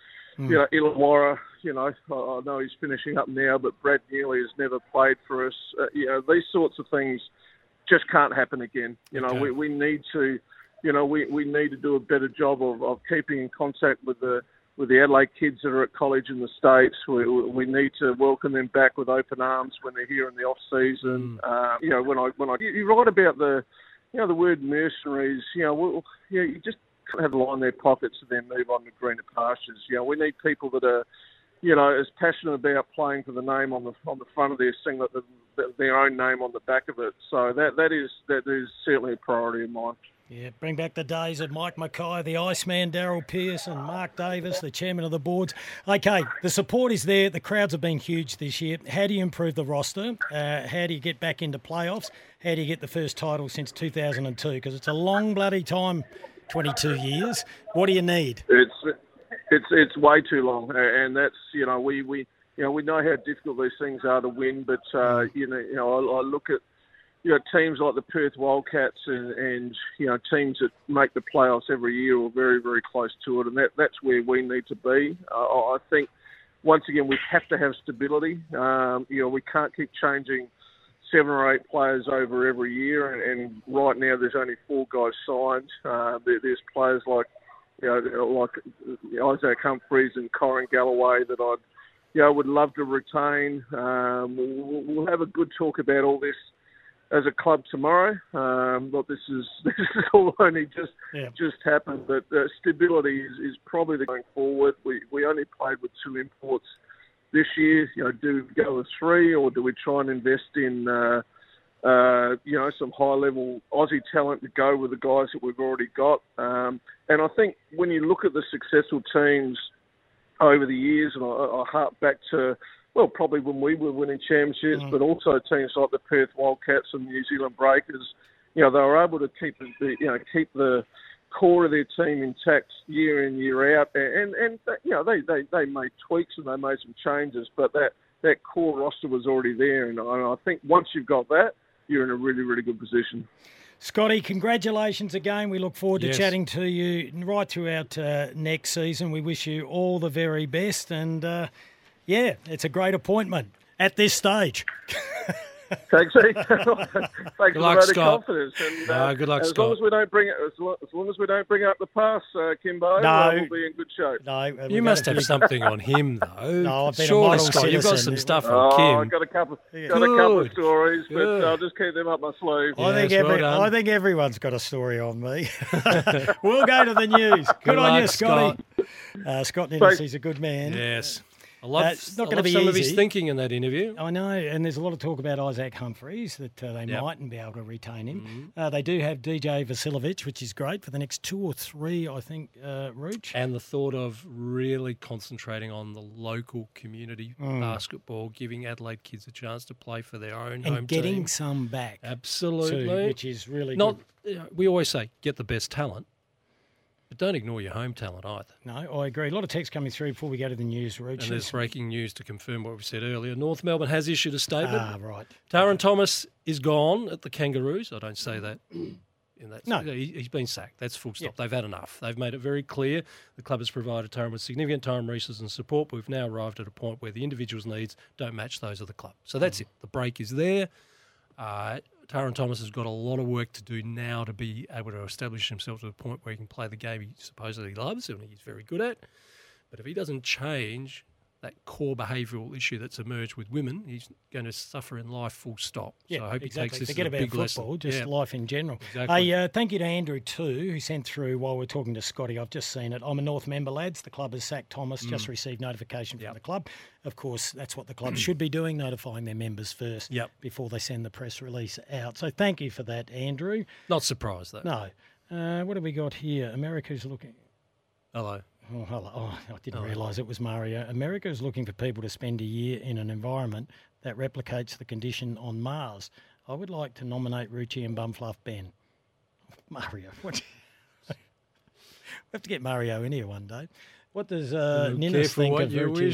Speaker 7: you know, Illawarra. You know, I, I know he's finishing up now, but Brad Neely has never played for us. Uh, you know, these sorts of things just can't happen again. You know,
Speaker 4: Okay.
Speaker 7: we, we need to, you know, we, we need to do a better job of, of keeping in contact with the with the Adelaide kids that are at college in the states. We, we need to welcome them back with open arms when they're here in the off season. Uh, you know, when I when I you, write about the, you know, the word mercenaries. You know, well, you, know, you just have a line in their pockets and then move on to greener pastures. You know, we need people that are you know, as passionate about playing for the name on the on the front of their singlet, than their own name on the back of it. So that that is that is certainly a priority of mine.
Speaker 2: Yeah, bring back the days of Mike Mackay, the Iceman, Daryl Pearson, Mark Davis, the chairman of the boards. Okay, the support is there. The crowds have been huge this year. How do you improve the roster? Uh, how do you get back into playoffs? How do you get the first title since 2002? Because it's a long bloody time, 22 years. What do you need?
Speaker 7: It's it's it's way too long, and that's you know we we you know we know how difficult these things are to win, but uh, you know you know I, I look at you know teams like the Perth Wildcats and, and you know teams that make the playoffs every year or very very close to it, and that that's where we need to be. Uh, I I think once again we have to have stability. Um, you know we can't keep changing seven or eight players over every year, and, and right now there's only four guys signed. Uh, there, there's players like you know, like Isaac Humphries and Kyrin Galloway that I'd, you know, would love to retain. Um, we'll, we'll have a good talk about all this as a club tomorrow. Um, but this is this is all only just
Speaker 2: Yeah.
Speaker 7: just happened. But uh, stability is, is probably the going forward. We we only played with two imports this year. You know, do we go with three or do we try and invest in? Uh, uh, you know, some high level Aussie talent to go with the guys that we've already got. Um, and I think when you look at the successful teams over the years, and I, I hark back to, well, probably when we were winning championships, mm. but also teams like the Perth Wildcats and New Zealand Breakers, you know, they were able to keep the, you know, keep the core of their team intact year in, year out. And, and, you know, they, they, they made tweaks and they made some changes, but that, that core roster was already there. And I, I think once you've got that, you're in a really, really good position.
Speaker 2: Scotty, congratulations again. We look forward to
Speaker 4: Yes.
Speaker 2: chatting to you right throughout uh, next season. We wish you all the very best. And uh, yeah, it's a great appointment at this stage.
Speaker 7: Thanks, Heath. Thanks for the
Speaker 4: luck,
Speaker 7: vote of
Speaker 4: Scott.
Speaker 7: confidence. And, uh,
Speaker 4: Ah, good luck,
Speaker 7: as long as we don't bring it, as long, as long as we don't bring up the past, uh, Kimbo,
Speaker 2: No.
Speaker 7: uh, we'll be in good shape.
Speaker 2: No, uh,
Speaker 4: You must have something on him, though.
Speaker 2: No, I've been a model
Speaker 4: Scott, you've got some stuff
Speaker 7: Oh,
Speaker 4: on
Speaker 7: I
Speaker 4: Kim.
Speaker 7: got a couple, got a couple of
Speaker 4: Good.
Speaker 7: stories, but
Speaker 4: Good.
Speaker 7: I'll just keep them up my sleeve.
Speaker 2: I think
Speaker 4: Yes, well
Speaker 2: every,
Speaker 4: done.
Speaker 2: I think everyone's got a story on me. we'll go to the news. Good,
Speaker 4: Good
Speaker 2: on you,
Speaker 4: luck,
Speaker 2: Scotty. Uh, Scott Ninnis, he's a good man.
Speaker 4: Yes. I love,
Speaker 2: Uh, it's not gonna be
Speaker 4: some of his thinking in that interview.
Speaker 2: I know, and there's a lot of talk about Isaac Humphries that uh, they
Speaker 4: Yep. Mm-hmm.
Speaker 2: mightn't be able to retain him. Uh, they do have DJ Vasiljevic, which is great for the next two or three, I think, uh, Rooch.
Speaker 4: And the thought of really concentrating on the local community basketball, giving Adelaide kids a chance to play for their own home
Speaker 2: And getting
Speaker 4: team.
Speaker 2: some back,
Speaker 4: Absolutely.
Speaker 2: too, which is really
Speaker 4: Not,
Speaker 2: good.
Speaker 4: you we always say get the best talent, but don't ignore your home talent either.
Speaker 2: No, I agree. A lot of text coming through before we go to the news, Rooch.
Speaker 4: And there's breaking news to confirm what we said earlier. North Melbourne has issued a statement.
Speaker 2: Ah, right.
Speaker 4: Tarryn Thomas is gone at the Kangaroos. I don't say that. In that,
Speaker 2: No.
Speaker 4: he, he's been sacked. That's full stop. They've had enough. They've made it very clear. The club has provided Tarryn with significant time, resources, and support. But we've now arrived at a point where the individual's needs don't match those of the club. So
Speaker 2: Mm.
Speaker 4: that's it. The break is there. Uh, Tarryn Thomas has got a lot of work to do now to be able to establish himself to the point where he can play the game he supposedly loves and he's very good at. But if he doesn't change that core behavioural issue that's emerged with women, he's going to suffer in life full stop.
Speaker 2: Yeah,
Speaker 4: so I hope
Speaker 2: exactly.
Speaker 4: he takes this
Speaker 2: Forget
Speaker 4: as a
Speaker 2: about
Speaker 4: big
Speaker 2: football,
Speaker 4: lesson.
Speaker 2: just
Speaker 4: Yeah.
Speaker 2: life in general.
Speaker 4: Exactly.
Speaker 2: Hey, uh, thank you to Andrew too, who sent through while we're talking to Scotty. I've just seen it. I'm a North member, lads. The club has sacked Thomas. Just
Speaker 4: Mm.
Speaker 2: received notification from the club. Of course, that's what the club should be doing, notifying their members first
Speaker 4: Yep.
Speaker 2: before they send the press release out. So thank you for that, Andrew.
Speaker 4: Not surprised though.
Speaker 2: No. Uh, what have we got here? America's looking.
Speaker 4: Hello.
Speaker 2: Oh, hello. oh I didn't realise it was Mario. America is looking for people to spend a year in an environment that replicates the condition on Mars. I would like to nominate Roochy and Bumfluff Ben. Mario, what? we have to get Mario in here one day. What does uh, think of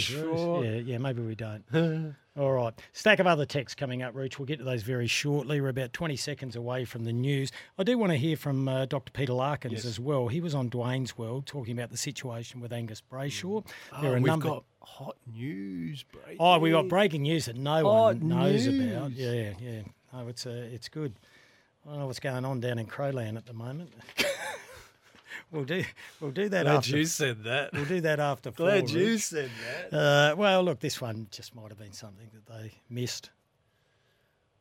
Speaker 4: for.
Speaker 2: Yeah, yeah, maybe we don't. All right. Stack of other texts coming up, Rooch. We'll get to those very shortly. We're about 20 seconds away from the news. I do want to hear from uh, Dr. Peter Larkins
Speaker 4: Yes.
Speaker 2: as well. He was on Dwayne's World talking about the situation with Angus Brayshaw.
Speaker 4: Oh,
Speaker 2: There are a
Speaker 4: we've
Speaker 2: number.
Speaker 4: got hot news breaking.
Speaker 2: Oh, we got breaking news that no
Speaker 4: Hot
Speaker 2: one knows about. Yeah, yeah. Oh, it's uh, it's good. I don't know what's going on down in Crowland at the moment. we'll do we'll do that
Speaker 4: Glad
Speaker 2: after.
Speaker 4: you said that.
Speaker 2: We'll do that after.
Speaker 4: Glad
Speaker 2: four,
Speaker 4: you
Speaker 2: Rich.
Speaker 4: said that.
Speaker 2: Uh, well, look, this one just might have been something that they missed.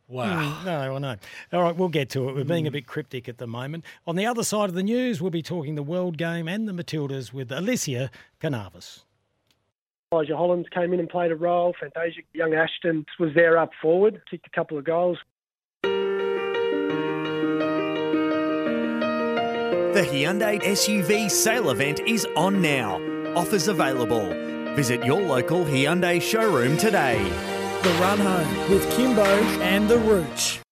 Speaker 4: Wow.
Speaker 2: Mm, no, I know. All right, we'll get to it. We're
Speaker 4: Mm.
Speaker 2: being a bit cryptic at the moment. On the other side of the news, we'll be talking the World Game and the Matildas with Alicia Canavis.
Speaker 8: Elijah Hollands came in and played a role. Fantasia Young Ashton was there up forward, kicked a couple of goals.
Speaker 1: The Hyundai SUV sale event is on now. Offers available. Visit your local Hyundai showroom today.
Speaker 5: The Run Home with Kimbo and the Rooch.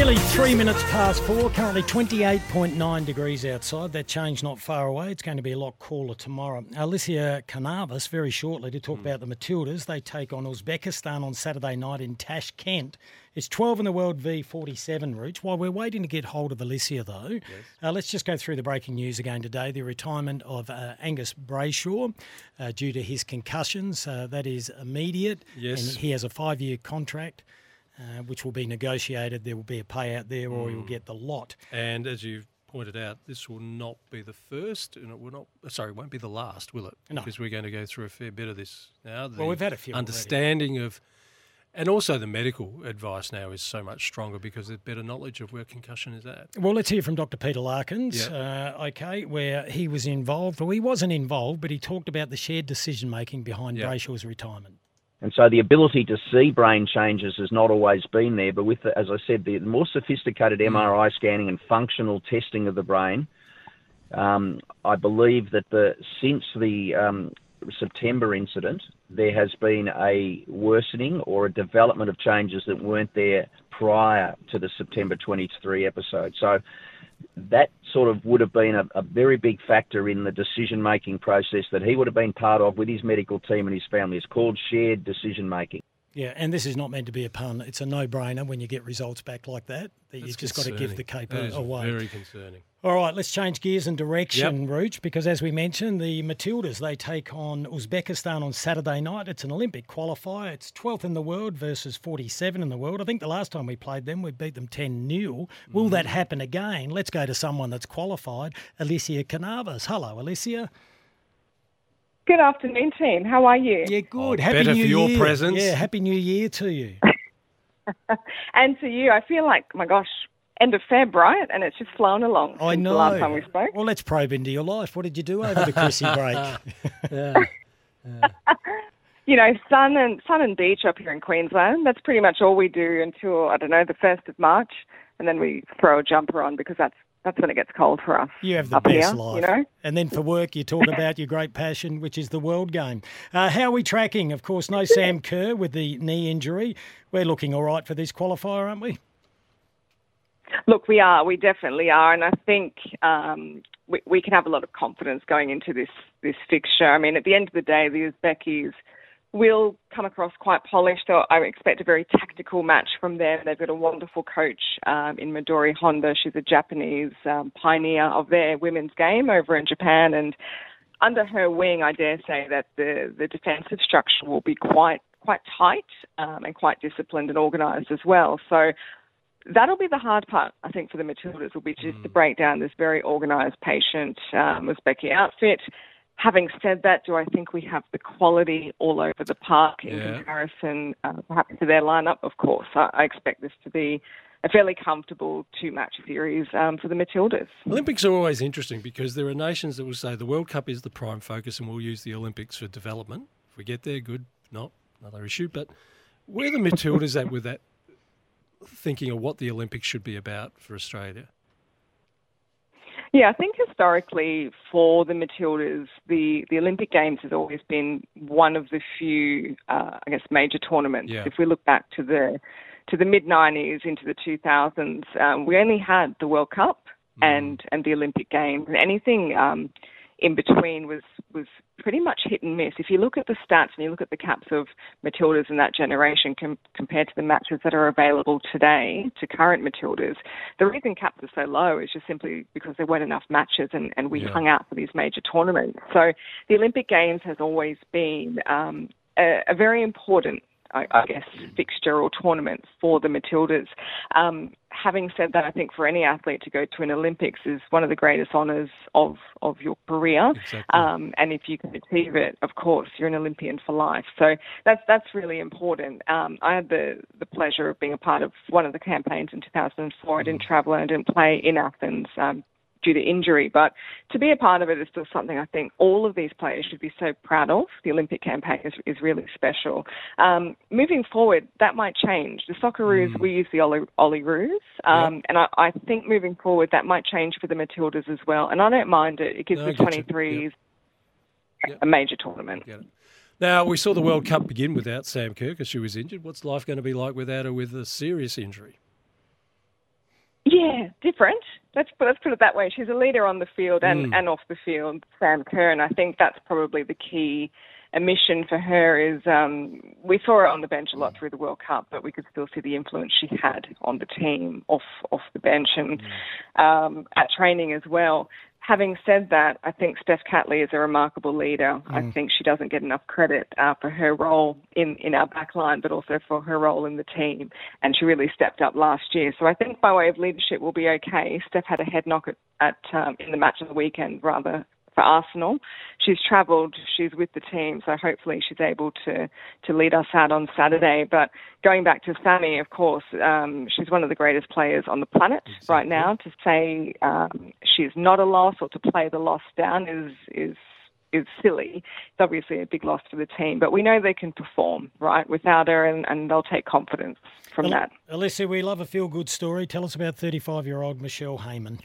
Speaker 2: Nearly three minutes past four, currently 28.9 degrees outside. That change not far away. It's going to be a lot cooler tomorrow. Alicia Canavas, very shortly, to talk about the Matildas. They take on Uzbekistan on Saturday night in Tashkent. It's 12 in the world v 47 routes. While we're waiting to get hold of Alicia, though, uh, let's just go through the breaking news again today. The retirement of uh, Angus Brayshaw uh, due to his concussions. Uh, that is immediate.
Speaker 4: Yes.
Speaker 2: And he has a five year contract. Uh, which will be negotiated. There will be a payout there, or you'll get the lot.
Speaker 4: And as you've pointed out, this will not be the first, and it will not. Sorry, it won't be the last, will it?
Speaker 2: No.
Speaker 4: Because we're going to go through a fair bit of this now. The
Speaker 2: Well, we've had a few already.
Speaker 4: understanding of, and also the medical advice now is so much stronger because there's better knowledge of where concussion is at.
Speaker 2: Well, let's hear from Dr. Peter Larkins.
Speaker 4: Yeah.
Speaker 2: Uh, okay, where he was involved. Well, he wasn't involved, but he talked about the shared decision making behind
Speaker 4: Yeah.
Speaker 2: Brayshaw's retirement.
Speaker 9: And so the ability to see brain changes has not always been there. But with, the, as I said, the more sophisticated MRI scanning and functional testing of the brain, um, I believe that the since the um, September incident, there has been a worsening or a development of changes that weren't there prior to the September 23 episode. So that sort of would have been a, a very big factor in the decision making process that he would have been part of with his medical team and his family. It's called shared decision making.
Speaker 2: Yeah, and this is not meant to be a pun. It's a no-brainer when you get results back like that. That you've
Speaker 4: That's
Speaker 2: just got to give the
Speaker 4: concerning.
Speaker 2: caper away.
Speaker 4: Very concerning.
Speaker 2: All right, let's change gears and direction, Rooch, because as we mentioned, the Matildas, they take on Uzbekistan on Saturday night. It's an Olympic qualifier. It's 12th in the world versus 47 in the world. I think the last time we played them, we beat them 10 0. Will mm-hmm. that happen again? Let's go to someone that's qualified, Alicia Canavas. Hello, Alicia.
Speaker 10: Good afternoon, team. How are you?
Speaker 2: Yeah, good.
Speaker 4: Oh,
Speaker 2: happy
Speaker 4: better
Speaker 2: New
Speaker 4: for your
Speaker 2: Year.
Speaker 4: presence.
Speaker 2: Yeah, Happy New Year to you.
Speaker 10: And to you, I feel like, my gosh, end of Feb, right? And it's just flown along
Speaker 2: I
Speaker 10: since
Speaker 2: know.
Speaker 10: the last time we spoke.
Speaker 2: Well, let's probe into your life. What did you do over the Chrissy break?
Speaker 10: You know, sun and sun and beach up here in Queensland. That's pretty much all we do until I don't know the first of March, and then we throw a jumper on because that's that's when it gets cold for us.
Speaker 2: You have the best
Speaker 10: here,
Speaker 2: life.
Speaker 10: You know.
Speaker 2: And then for work, you talk about your great passion, which is the world game. Uh, how are we tracking? Of course, no Sam Kerr with the knee injury. We're looking all right for this qualifier, aren't we?
Speaker 10: Look, we are. We definitely are, and I think um, we, we can have a lot of confidence going into this this fixture. I mean, at the end of the day, the Uzbekis will come across quite polished. So I expect a very tactical match from them. They've got a wonderful coach um, in Midori Honda. She's a Japanese um, pioneer of their women's game over in Japan, and under her wing, I dare say that the the defensive structure will be quite quite tight um, and quite disciplined and organised as well. So that'll be the hard part, I think, for the Matildas will be just to break down this very organised, patient um, Uzbeki outfit. Having said that, do I think we have the quality all over the park in
Speaker 4: Yeah.
Speaker 10: comparison, uh, perhaps to their lineup? Of course, I, I expect this to be a fairly comfortable two-match series um, for the Matildas.
Speaker 4: Olympics are always interesting because there are nations that will say the World Cup is the prime focus and we'll use the Olympics for development. If we get there, good. If not, another issue. But Where are the Matildas at with that thinking of what the Olympics should be about for Australia?
Speaker 10: Yeah, I think historically for the Matildas, the, the Olympic Games has always been one of the few, uh, I guess, major tournaments.
Speaker 4: Yeah.
Speaker 10: If we look back to the to the mid '90s into the 2000s, um, we only had the World Cup and and the Olympic Games, and anything um, in between was was pretty much hit and miss. If you look at the stats and you look at the caps of Matildas in that generation com- compared to the matches that are available today to current Matildas, the reason caps are so low is just simply because there weren't enough matches and, and we
Speaker 11: Yeah.
Speaker 10: hung out for these major tournaments. So the Olympic Games has always been um, a, a very important I, I guess, fixture or tournament for the Matildas. Um, having said that, I think for any athlete to go to an Olympics is one of the greatest honours of, of your career. Um, and if you can achieve it, of course, you're an Olympian for life. So that's that's really important. Um, I had the, the pleasure of being a part of one of the campaigns in 2004. I didn't travel and I didn't play in Athens. Due to injury. But to be a part of it is still something I think all of these players should be so proud of. The Olympic campaign is, is really special. Um, moving forward, that might change. The Socceroos, we use the Ollie, Ollie Roos, um, and I, I think moving forward that might change for the Matildas as well. And I don't mind it. It gives
Speaker 4: No,
Speaker 10: the
Speaker 4: get you.
Speaker 10: 23s a major tournament.
Speaker 4: Now, we saw the World Cup begin without Sam Kerr because she was injured. What's life going to be like without her with a serious injury?
Speaker 10: Yeah, different. Let's put, let's put it that way. She's a leader on the field and,
Speaker 4: Mm.
Speaker 10: and off the field, Sam Kerr, and I think that's probably the key omission for her is um, we saw her on the bench a lot through the World Cup, but we could still see the influence she had on the team off off the bench and um, at training as well. Having said that, I think Steph Catley is a remarkable leader. I
Speaker 11: Mm.
Speaker 10: think she doesn't get enough credit uh, for her role in, in our backline, but also for her role in the team. And she really stepped up last year. So I think by way of leadership, we'll be okay. Steph had a head knock at, at um, in the match of the weekend, rather for Arsenal. She's travelled. She's with the team, so hopefully she's able to to lead us out on Saturday. But going back to Sammy, of course, um, she's one of the greatest players on the planet right now. To say um, she's not a loss or to play the loss down is is is silly. It's obviously a big loss for the team, but we know they can perform right without her, and, and they'll take confidence from
Speaker 2: Al-
Speaker 10: that.
Speaker 2: Alicia, we love a feel good story. Tell us about 35 year old Michelle Heyman.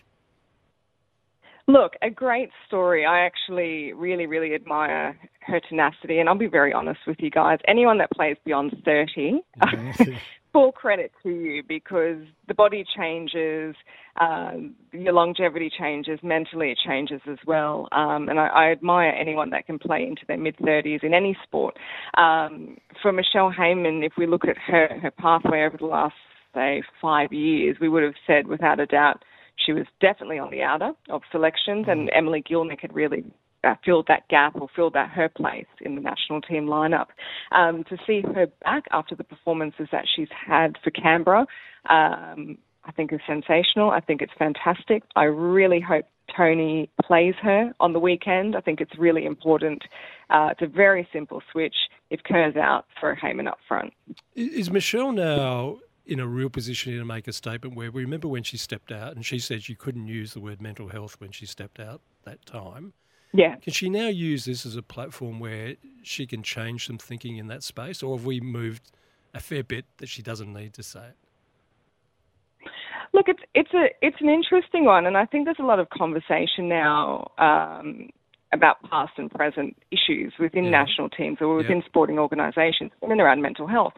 Speaker 10: Look, a great story. I actually really, really admire her tenacity, and I'll be very honest with you guys. Anyone that plays beyond 30, full credit to you because the body changes, um, your longevity changes, mentally it changes as well. Um, and I, I admire anyone that can play into their mid 30s in any sport. Um, for Michelle Heyman, if we look at her, her pathway over the last, say, five years, we would have said without a doubt she was definitely on the outer of selections, and Emily Gielnik had really uh, filled that gap or filled that her place in the national team lineup. Um, to see her back after the performances that she's had for Canberra, um, I think is sensational. I think it's fantastic. I really hope Tony plays her on the weekend. I think it's really important. Uh, it's a very simple switch. If Kerr's out, for Heyman up front.
Speaker 4: Is Michelle now in a real position here to make a statement where we remember when she stepped out and she said she couldn't use the word mental health when she stepped out that time?
Speaker 10: Yeah.
Speaker 4: Can she now use this as a platform where she can change some thinking in that space, or have we moved a fair bit that she doesn't need to say it?
Speaker 10: Look, it's it's a it's an interesting one, and I think there's a lot of conversation now um, about past and present issues within national teams or within sporting organisations in and around mental health.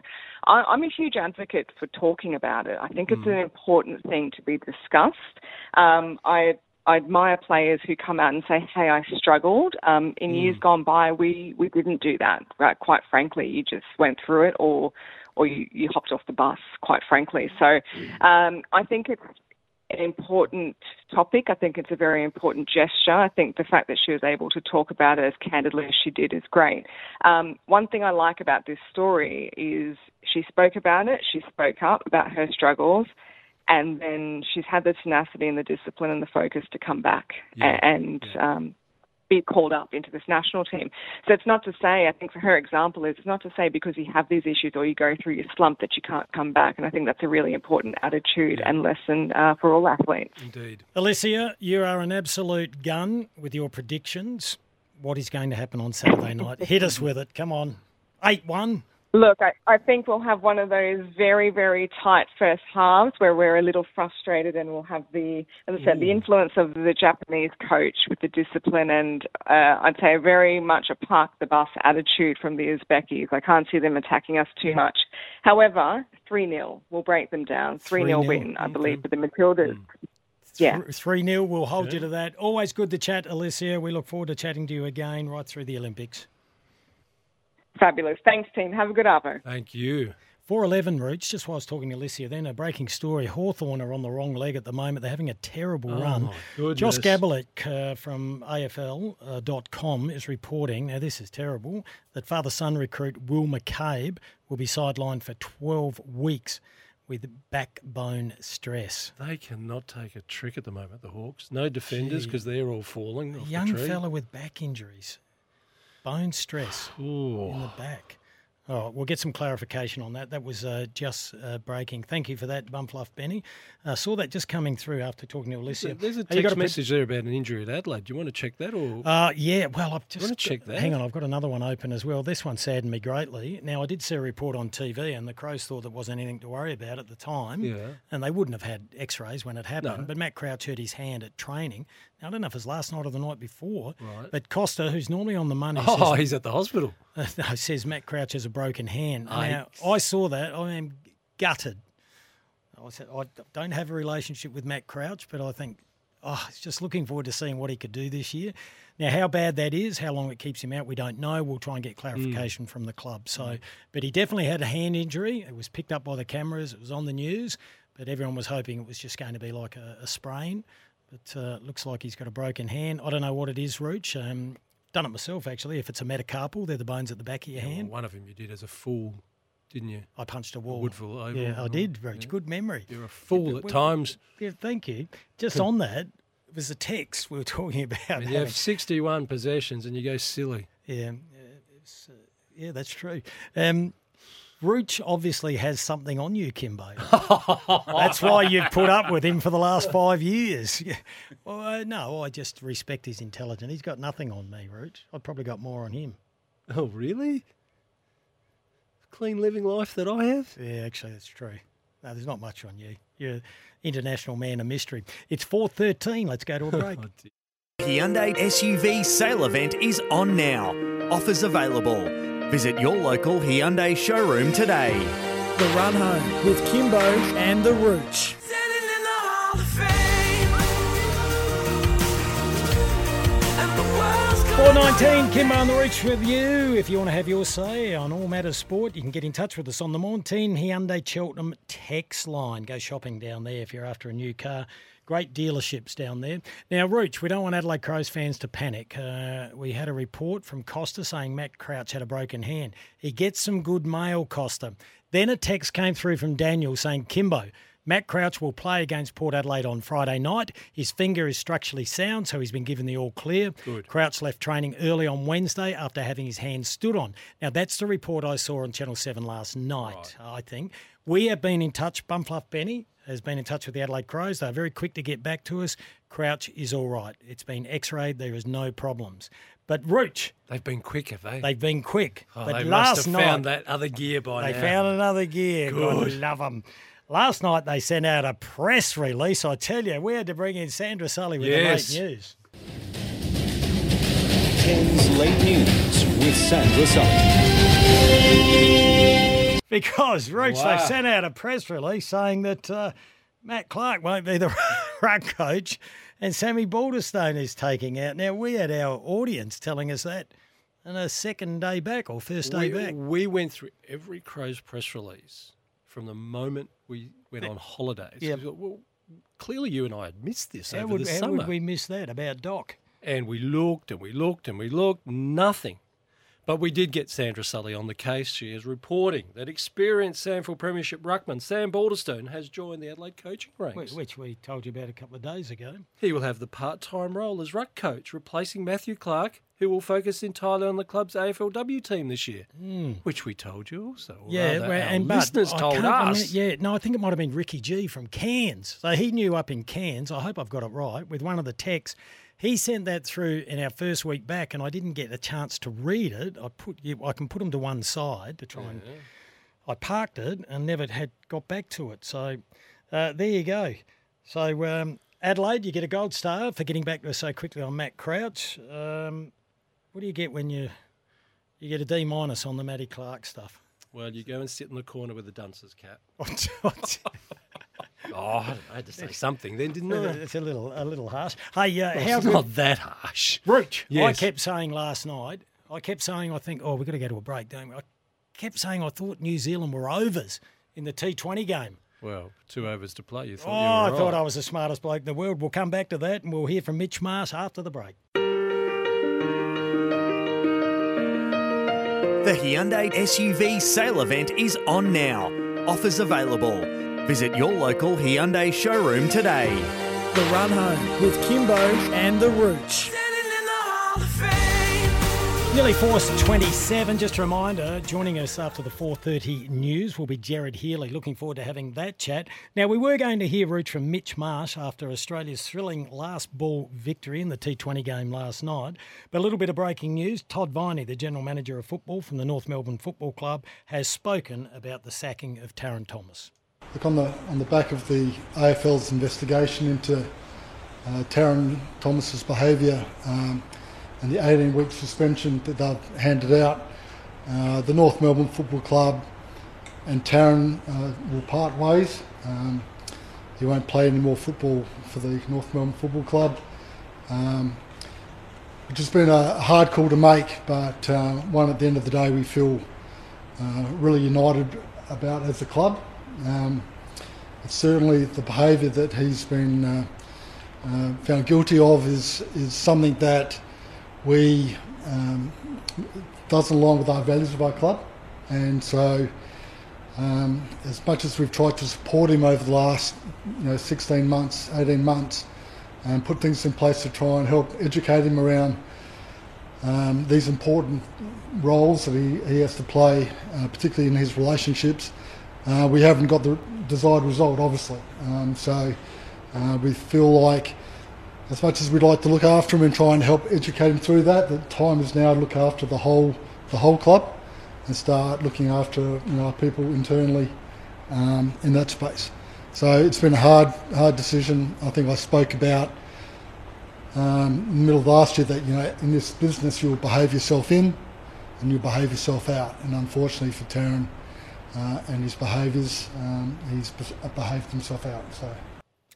Speaker 10: I, I'm a huge advocate for talking about it. I think it's an important thing to be discussed. Um, I I admire players who come out and say, "Hey, I struggled." Um, in years gone by, we we didn't do that. Right? Quite frankly, you just went through it, or or you, you hopped off the bus. Quite frankly, so um, I think it's an important topic. I think it's a very important gesture. I think the fact that she was able to talk about it as candidly as she did is great. Um, one thing I like about this story is she spoke about it. She spoke up about her struggles and then she's had the tenacity and the discipline and the focus to come back
Speaker 11: Yeah,
Speaker 10: and um, be called up into this national team. So it's not to say, I think for her example is, it's not to say because you have these issues or you go through your slump that you can't come back. And I think that's a really important attitude and lesson uh, for all athletes.
Speaker 4: Indeed.
Speaker 2: Alicia, you are an absolute gun with your predictions. What is going to happen on Saturday night? Hit us with it. Come on. 8 1.
Speaker 10: Look, I, I think we'll have one of those very, very tight first halves where we're a little frustrated and we'll have the, as I said, the mm. influence of the Japanese coach with the discipline and uh, I'd say very much a park the bus attitude from the Uzbekis. I can't see them attacking us too mm. much. However, 3 0 will break them down. 3 0
Speaker 2: 3-0,
Speaker 10: win, I believe, for the Matildas. Mm. Yeah.
Speaker 2: 3 0. We'll hold you to that. Always good to chat, Alicia. We look forward to chatting to you again right through the Olympics.
Speaker 10: Fabulous. Thanks, team. Have a good arvo.
Speaker 4: Thank you.
Speaker 2: 411 Roots, just while I was talking to Alicia then, a breaking story. Hawthorn are on the wrong leg at the moment. They're having a terrible
Speaker 4: Oh,
Speaker 2: run. Josh Gabelich uh, from AFL.com is reporting, now this is terrible, that father son recruit Will McCabe will be sidelined for 12 weeks with backbone stress.
Speaker 4: They cannot take a trick at the moment, the Hawks. No defenders because they're all falling.
Speaker 2: A young
Speaker 4: the tree.
Speaker 2: fella with back injuries, bone stress
Speaker 4: Ooh.
Speaker 2: in the back. Right, we'll get some clarification on that. That was uh, just uh, breaking. Thank you for that, Bumfluff Benny. Uh, saw that just coming through after talking to Alicia.
Speaker 4: There's a
Speaker 2: you got
Speaker 4: text
Speaker 2: a-
Speaker 4: message there about an injury at Adelaide. Do you want to check that or?
Speaker 2: Uh, yeah, well, I've just
Speaker 4: wanna check that?
Speaker 2: Hang on, I've got another one open as well. This one saddened me greatly. Now, I did see a report on TV, and the Crows thought there wasn't anything to worry about at the time.
Speaker 4: Yeah.
Speaker 2: And they wouldn't have had X-rays when it happened.
Speaker 4: No.
Speaker 2: But Matt Crouch hurt his hand at training. Now, I don't know if it was last night or the night before.
Speaker 4: Right.
Speaker 2: But Costa, who's normally on the money,
Speaker 4: oh,
Speaker 2: says,
Speaker 4: he's at the hospital.
Speaker 2: no, says Matt Crouch has a broken hand.
Speaker 4: Ah, I-
Speaker 2: Now, I saw that. I am gutted. I said I don't have a relationship with Matt Crouch, but I think oh, it's just looking forward to seeing what he could do this year. Now, how bad that is, how long it keeps him out, we don't know. We'll try and get clarification mm. from the club. So, mm. but he definitely had a hand injury. It was picked up by the cameras. It was on the news, but everyone was hoping it was just going to be like a, a sprain. But uh, it looks like he's got a broken hand. I don't know what it is, Rooch. Um, done it myself actually. If it's a metacarpal, they're the bones at the back of your
Speaker 4: Yeah, well,
Speaker 2: hand.
Speaker 4: one of them you did as a fool, didn't you?
Speaker 2: I punched a wall. Yeah, I did. Very good memory.
Speaker 4: You're a fool at
Speaker 2: Well,
Speaker 4: times.
Speaker 2: Yeah, thank you. Just on that, it was a text we were talking about.
Speaker 4: And you have 61 possessions and you go silly.
Speaker 2: yeah, yeah, uh, yeah, that's true. Um, Rooch obviously has something on you, Kimbo. That's why you've put up with him for the last five years. Well, uh, no, I just respect his intelligence. He's got nothing on me, Rooch. I've probably got more on him.
Speaker 4: Oh, really? Clean living life that I have?
Speaker 2: Yeah, actually, that's true. No, there's not much on you. You're international man of mystery. It's 4.13. Let's go to a break.
Speaker 1: Hyundai SUV sale event is on now. Offers available. Visit your local Hyundai showroom today.
Speaker 5: The Run Home with Kimbo and the Rooch.
Speaker 2: 419, Kimbo on the Rooch with you. If you want to have your say on all matters sport, you can get in touch with us on the Montine Hyundai Cheltenham text line. Go shopping down there if you're after a new car. Great dealerships down there. Now, Rooch, we don't want Adelaide Crows fans to panic. Uh, we had a report from Costa saying Matt Crouch had a broken hand. He gets some good mail, Costa. Then a text came through from Daniel saying, Kimbo, Matt Crouch will play against Port Adelaide on Friday night. His finger is structurally sound, so he's been given the all clear.
Speaker 4: Good.
Speaker 2: Crouch left training early on Wednesday after having his hand stood on. Now, that's the report I saw on Channel 7 last night, I think. We have been in touch. Bumfluff Benny has been in touch with the Adelaide Crows. They're very quick to get back to us. Crouch is all right. It's been x rayed, there is no problems. But Rooch,
Speaker 4: They've been quick, have they?
Speaker 2: they've been quick.
Speaker 4: Oh,
Speaker 2: but
Speaker 4: they
Speaker 2: last
Speaker 4: must have
Speaker 2: night,
Speaker 4: found that other gear by
Speaker 2: they
Speaker 4: now.
Speaker 2: They found another gear. God
Speaker 4: Good.
Speaker 2: love them. Last night they sent out a press release. I tell you, we had to bring in Sandra Sully with
Speaker 4: Yes.
Speaker 2: the late news.
Speaker 6: Ken's late news with Sandra Sullivan.
Speaker 2: Because Rooch,
Speaker 4: Wow.
Speaker 2: they've sent out a press release saying that uh, Matt Clark won't be the ruck coach and Sammy Balderstone is taking out. Now, we had our audience telling us that on a second day back or first day
Speaker 4: we,
Speaker 2: back.
Speaker 4: we went through every Crows press release from the moment we went on holidays.
Speaker 2: Yep.
Speaker 4: We uh, Well, clearly you and I had missed this
Speaker 2: How,
Speaker 4: over
Speaker 2: would,
Speaker 4: the
Speaker 2: how
Speaker 4: summer.
Speaker 2: would we miss that about Doc?
Speaker 4: And we looked and we looked and we looked, nothing. But we did get Sandra Sully on the case. She is reporting that experienced SANFL Premiership ruckman Sam Balderstone has joined the Adelaide coaching ranks.
Speaker 2: Which we told you about a couple of days ago.
Speaker 4: He will have the part-time role as ruck coach, replacing Matthew Clark, who will focus entirely on the club's AFLW team this year, which we told you also.
Speaker 2: Yeah, well, and
Speaker 4: listeners
Speaker 2: I
Speaker 4: told
Speaker 2: can't remember-
Speaker 4: us.
Speaker 2: yeah, no, I think it might have been Ricky G from Cairns. So he knew up in Cairns. I hope I've got it right with one of the texts. He sent that through in our first week back, and I didn't get a chance to read it. I put I can put them to one side to try and. I parked it and never had got back to it. So uh, there you go. So um, Adelaide, you get a gold star for getting back to us so quickly on Matt Crouch. Um, what do you get when you you get a D minus on the Matty Clark stuff?
Speaker 4: Well, you go and sit in the corner with the dunce's cap. oh, I had to say something then, didn't I?
Speaker 2: It's a little a little harsh. Hey, uh,
Speaker 4: Well,
Speaker 2: how
Speaker 4: it's
Speaker 2: good-
Speaker 4: not that harsh.
Speaker 2: Rooch, I kept saying last night, I kept saying, I think, oh, we've got to go to a break, don't we? I kept saying I thought New Zealand were overs in the T20 game.
Speaker 4: Well, two overs to play. You thought
Speaker 2: Oh,
Speaker 4: you
Speaker 2: I
Speaker 4: were
Speaker 2: thought. I was the smartest bloke in the world. We'll come back to that and we'll hear from Mitch Marsh after the break.
Speaker 1: The Hyundai SUV sale event is on now. Offers available. Visit your local Hyundai showroom today.
Speaker 5: The Run Home with Kimbo and the Rooch.
Speaker 2: Nearly forced 27. Just a reminder, joining us after the 4:30 news will be Gerard Healy. Looking forward to having that chat. Now we were going to hear root from Mitch Marsh after Australia's thrilling last ball victory in the T20 game last night. But a little bit of breaking news: Todd Viney, the general manager of football from the North Melbourne Football Club, has spoken about the sacking of Tarryn Thomas.
Speaker 11: Look, on the on the back of the AFL's investigation into uh, Tarryn Thomas's behaviour um, and the 18-week suspension that they've handed out, uh, the North Melbourne Football Club and Tarryn uh, will part ways. Um, he won't play any more football for the North Melbourne Football Club. Um, which has been a hard call to make, but uh, one at the end of the day we feel uh, really united about as a club. Um, it's certainly the behaviour that he's been uh, uh, found guilty of is is something that we um, doesn't align with our values of our club, and so. Um, as much as we've tried to support him over the last, you know, 16 months, 18 months, and put things in place to try and help educate him around um, these important roles that he, he has to play, uh, particularly in his relationships, uh, we haven't got the desired result, obviously. Um, so uh, we feel like, as much as we'd like to look after him and try and help educate him through that, the time is now to look after the whole the whole club and start looking after you know people internally um, in that space. So it's been a hard hard decision. I think I spoke about um, in the middle of last year that you know in this business you'll behave yourself in and you'll behave yourself out. And unfortunately for Tarryn uh, and his behaviours, um, he's behaved himself out. So.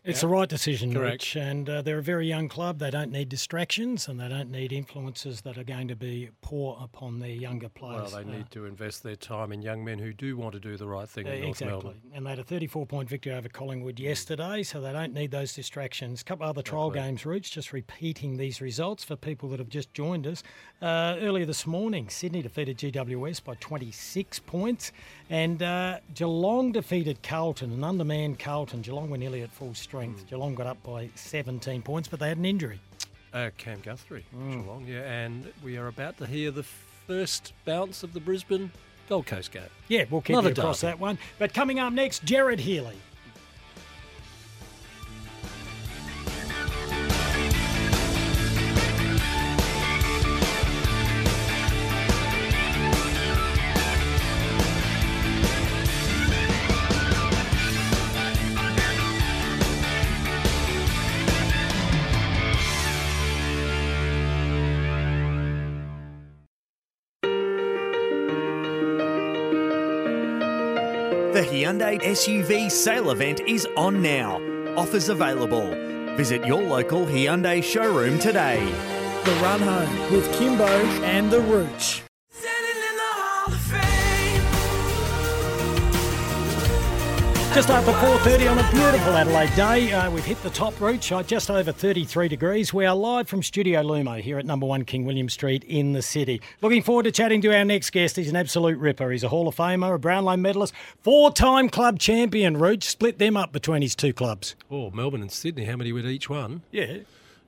Speaker 2: It's the right decision,
Speaker 4: Correct.
Speaker 2: Rich, and uh, they're a very young club. They don't need distractions, and they don't need influences that are going to be poor upon their younger
Speaker 4: Well,
Speaker 2: players.
Speaker 4: they
Speaker 2: Uh,
Speaker 4: need to invest their time in young men who do want to do the right thing
Speaker 2: Uh,
Speaker 4: in North
Speaker 2: exactly.
Speaker 4: Melbourne.
Speaker 2: And they had a 34 point victory over Collingwood yesterday, so they don't need those distractions. A couple of other trial games, Roots, just repeating these results for people that have just joined us. Uh, earlier this morning, Sydney defeated GWS by 26 points, and uh, Geelong defeated Carlton, an undermanned Carlton. Geelong were nearly at full strength. Geelong got up by 17 points, but they had an injury.
Speaker 4: Uh, Cam Guthrie,
Speaker 2: Mm.
Speaker 4: Geelong, yeah, and we are about to hear the first bounce of the Brisbane Gold Coast game.
Speaker 2: Yeah, we'll keep
Speaker 4: Another
Speaker 2: you across that one. But coming up next, Gerard Healy.
Speaker 1: Hyundai SUV sale event is on now. Offers available. Visit your local Hyundai showroom today.
Speaker 5: The Run Home with Kimbo and the Rooch.
Speaker 2: Just after 4.30 on a beautiful Adelaide day, uh, we've hit the top reach, uh, just over 33 degrees. We are live from Studio Lumo here at number one King William Street in the city. Looking forward to chatting to our next guest. He's an absolute ripper. He's a Hall of Famer, a Brownlow medalist, four-time club champion, Rooch. Split them up between his two clubs.
Speaker 4: Oh, Melbourne and Sydney, how many with each one?
Speaker 2: Yeah.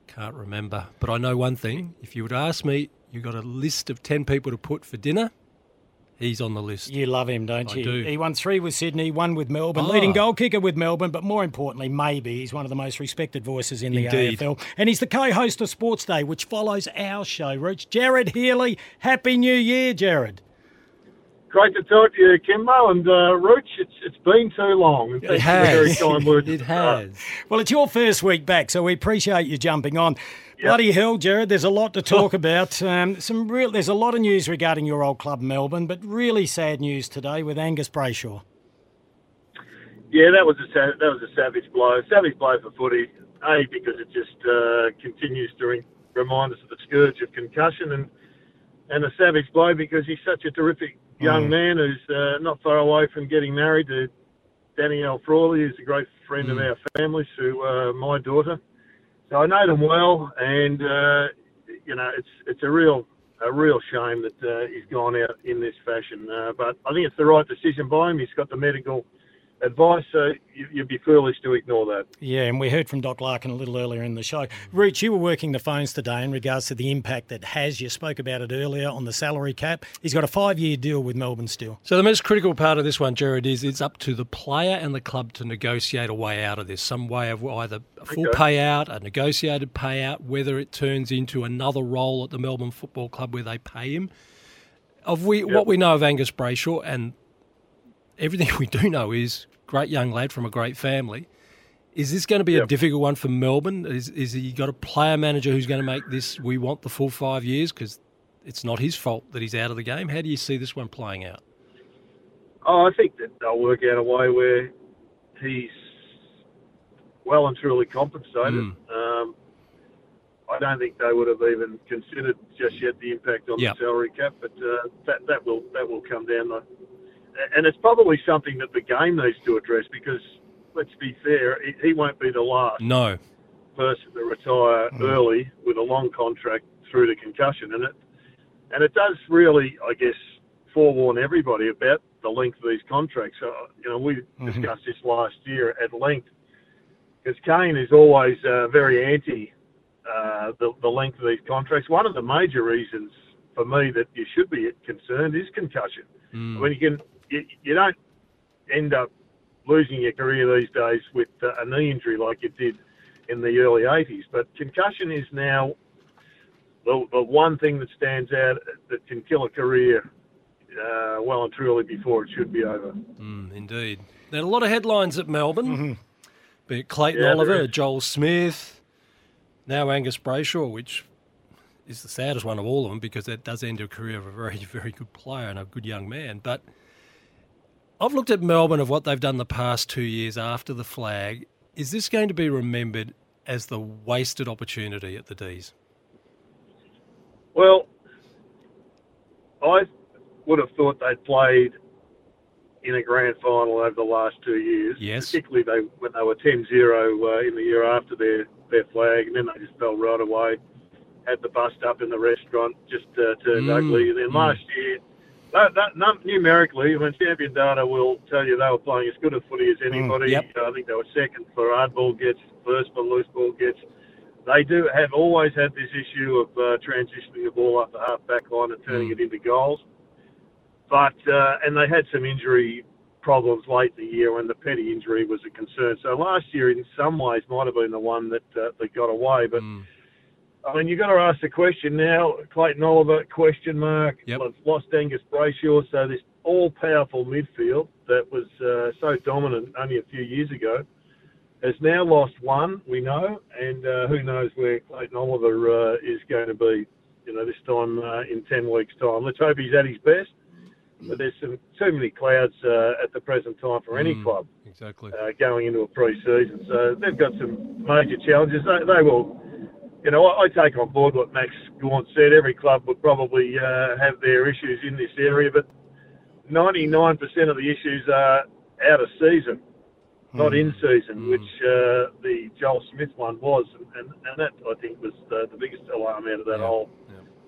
Speaker 4: Can't remember. But I know one thing. If you would ask me, you've got a list of 10 people to put for dinner, he's on the list.
Speaker 2: You love him, don't
Speaker 4: I
Speaker 2: you?
Speaker 4: do.
Speaker 2: He won three with Sydney, one with Melbourne,
Speaker 4: Ah.
Speaker 2: leading goal kicker with Melbourne, but more importantly, maybe he's one of the most respected voices in the
Speaker 4: Indeed.
Speaker 2: AFL. And he's the co-host of Sportsday, which follows our show. Rooch, Gerard Healy, Happy New Year, Gerard.
Speaker 12: Great to talk to you, Kimbo and uh, Rooch. It's it's been too long. And thanks for very kind words.
Speaker 4: It
Speaker 12: at the
Speaker 4: has.
Speaker 2: Well, it's your first week back, so we appreciate you jumping on. Bloody hell, Gerard, there's a lot to talk about. Um, some real, There's a lot of news regarding your old club, Melbourne, but really sad news today with Angus Brayshaw.
Speaker 12: Yeah, that was a that was a savage blow. Savage blow for footy. A because it just uh, continues to re- remind us of the scourge of concussion, and and a savage blow because he's such a terrific young
Speaker 13: Mm.
Speaker 12: man who's uh, not far away from getting married to Danielle Frawley, who's a great friend of our family, through uh, my daughter. So I know them well, and uh, you know it's it's a real a real shame that uh, he's gone out in this fashion. Uh, but I think it's the right decision by him. He's got the medical advice, so you, you'd be foolish to ignore that.
Speaker 2: Yeah, and we heard from Doc Larkin a little earlier in the show. Rooch, you were working the phones today in regards to the impact that has. You spoke about it earlier on the salary cap. He's got a five year deal with Melbourne still.
Speaker 4: So the most critical part of this one, Gerard, is it's up to the player and the club to negotiate a way out of this. Some way of either a full
Speaker 12: Okay.
Speaker 4: payout, a negotiated payout, whether it turns into another role at the Melbourne Football Club where they pay him. Of we what we know of Angus Brayshaw and everything we do know is great young lad from a great family. Is this going to be a difficult one for Melbourne? Is is he got a player manager who's going to make this? We want the full five years because it's not his fault that he's out of the game. How do you see this one playing out?
Speaker 12: Oh, I think that they'll work out a way where he's well and truly compensated.
Speaker 4: Mm.
Speaker 12: Um, I don't think they would have even considered just yet the impact on
Speaker 4: Yep.
Speaker 12: the salary cap, but uh, that that will that will come down. The, and it's probably something that the game needs to address because let's be fair, he, he won't be the last
Speaker 4: No.
Speaker 12: person to retire early with a long contract through the concussion, and it and it does really, I guess, forewarn everybody about the length of these contracts. So, you know, we discussed this last year at length because Kane is always uh, very anti uh, the, the length of these contracts. One of the major reasons for me that you should be concerned is concussion.
Speaker 4: Mm.
Speaker 12: When you can, you, you don't end up losing your career these days with uh, a knee injury like you did in the early 80s. But concussion is now the, the one thing that stands out that can kill a career uh, well and truly before it should be over.
Speaker 4: Mm, indeed. There are a lot of headlines at Melbourne. Be it Clayton
Speaker 12: Yeah,
Speaker 4: Oliver. Joel Smith, now Angus Brayshaw, which is the saddest one of all of them because that does end a career of a very, very good player and a good young man. But I've looked at Melbourne of what they've done the past two years after the flag. Is this going to be remembered as the wasted opportunity at the D's?
Speaker 12: Well, I would have thought they'd played in a grand final over the last two years.
Speaker 4: Yes.
Speaker 12: Particularly they when they were 10-0 uh, in the year after their, their flag, and then they just fell right away. Had the bust up in the restaurant, just uh, turned
Speaker 4: Mm,
Speaker 12: ugly. And then
Speaker 4: mm.
Speaker 12: last year, that, that, num- numerically, when champion data will tell you they were playing as good a footy as anybody.
Speaker 4: yep.
Speaker 12: I think they were second for hardball gets, first for loose ball gets. They do have always had this issue of uh, transitioning the ball up the half back line and turning it into goals. But uh, and they had some injury problems late in the year when the Petty injury was a concern. So last year, in some ways, might have been the one that uh, that got away. But I mean, you've got to ask the question now. Clayton Oliver, question mark.
Speaker 4: Yep.
Speaker 12: Lost Angus Brayshaw, so this all-powerful midfield that was uh, so dominant only a few years ago has now lost one. We know, and uh, who knows where Clayton Oliver uh, is going to be. You know, this time uh, in ten weeks' time. Let's hope he's at his best. But there's some too many clouds uh, at the present time for any
Speaker 4: Mm,
Speaker 12: club
Speaker 4: Exactly.
Speaker 12: uh, going into a pre-season. So they've got some major challenges. They, they will, you know, I, I take on board what Max Gawn said. Every club would probably uh, have their issues in this area, but 99% of the issues are out of season, not in season, which uh, the Joel Smith one was, and, and, that I think was the, the biggest alarm out of that whole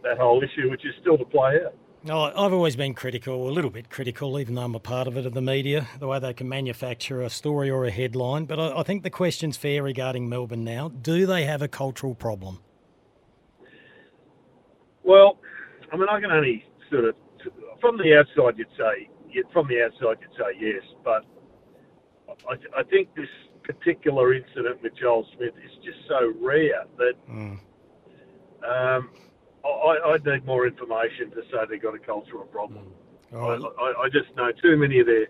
Speaker 12: that whole issue, which is still to play out.
Speaker 2: No, I've always been critical, a little bit critical, even though I'm a part of it, of the media, the way they can manufacture a story or a headline. But I, I think the question's fair regarding Melbourne now. Do they have a cultural problem?
Speaker 12: Well, I mean, I can only sort of, from the outside, you'd say from the outside you'd say yes, but I, th- I think this particular incident with Joel Smith is just so rare that
Speaker 2: Mm.
Speaker 12: um, I, I need more information to say they've got a cultural problem. I, I, I just know too many of their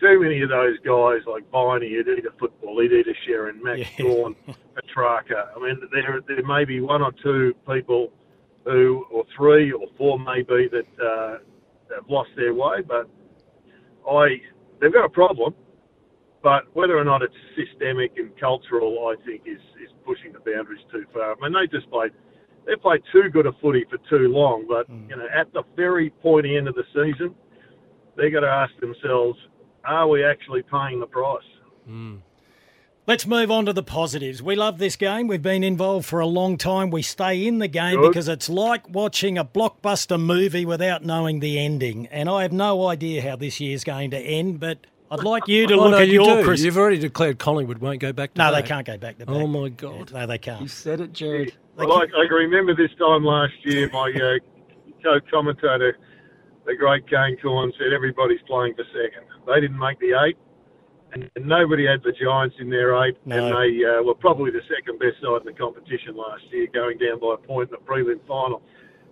Speaker 12: too many of those guys like Viney, he'd eat a football, he'd eat a Sharon, Max
Speaker 2: Yeah.
Speaker 12: Gawn, Petracca. I mean, there there may be one or two people who, or three or four maybe that uh, have lost their way, but I they've got a problem. But whether or not it's systemic and cultural, I think is is pushing the boundaries too far. I mean, they just played they play too good a footy for too long. But mm. you know, at the very pointy end of the season, they got to ask themselves, are we actually paying the price? Mm.
Speaker 2: Let's move on to the positives. We love this game. We've been involved for a long time. We stay in the game
Speaker 12: Good.
Speaker 2: because it's like watching a blockbuster movie without knowing the ending. And I have no idea how this year's going to end, but I'd like you to
Speaker 4: Oh,
Speaker 2: look
Speaker 4: no,
Speaker 2: at
Speaker 4: you
Speaker 2: your. Chris-
Speaker 4: You've already declared Collingwood won't go back to
Speaker 2: No, they can't go back to back.
Speaker 4: Oh, my God.
Speaker 2: No, they can't.
Speaker 4: You said it, Gerard.
Speaker 12: Well, I, I can remember this time last year, my uh, co-commentator, the great Kane Cornes, said everybody's playing for second. They didn't make the eight, and, and nobody had the Giants in their eight,
Speaker 2: No.
Speaker 12: and they uh, were probably the second best side in the competition last year, going down by a point in the prelim final.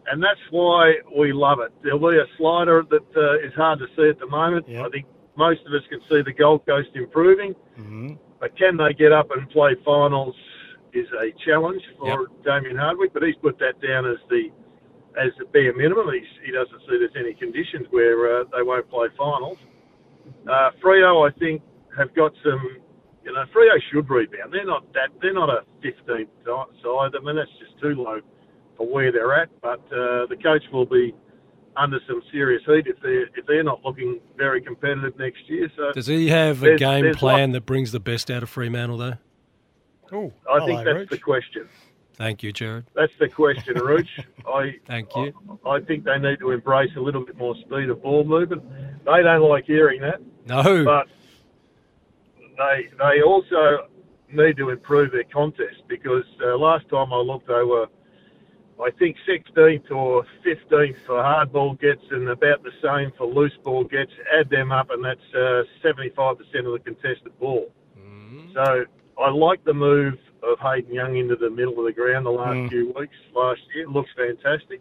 Speaker 12: And that's why we love it. There'll be a slider that uh, is hard to see at the moment. I think most of us can see the Gold Coast improving.
Speaker 2: Mm-hmm.
Speaker 12: But can they get up and play finals is a challenge for Damien Hardwick. But he's put that down as the as the bare minimum. He's, he doesn't see there's any conditions where uh, they won't play finals. Uh, Freo, I think, have got some. You know, Freo should rebound. They're not that. They're not a 15th side. I mean, that's just too low for where they're at. But uh, the coach will be under some serious heat if they're if they're not looking very competitive next year. So
Speaker 4: Does he have a game plan that brings the best out of Fremantle, though?
Speaker 2: Oh,
Speaker 12: I think that's the question.
Speaker 4: Thank you, Gerard.
Speaker 12: That's the question, Rooch. I
Speaker 4: Thank you.
Speaker 12: I think they need to embrace a little bit more speed of ball movement. They don't like hearing that.
Speaker 4: No.
Speaker 12: But they they also need to improve their contest because uh, last time I looked, they were, I think, 16th or 15th for hard ball gets and about the same for loose ball gets. Add them up, and that's uh, 75% of the contested ball. So I like the move of Hayden Young into the middle of the ground the last
Speaker 2: Mm.
Speaker 12: few weeks last year. It looks fantastic.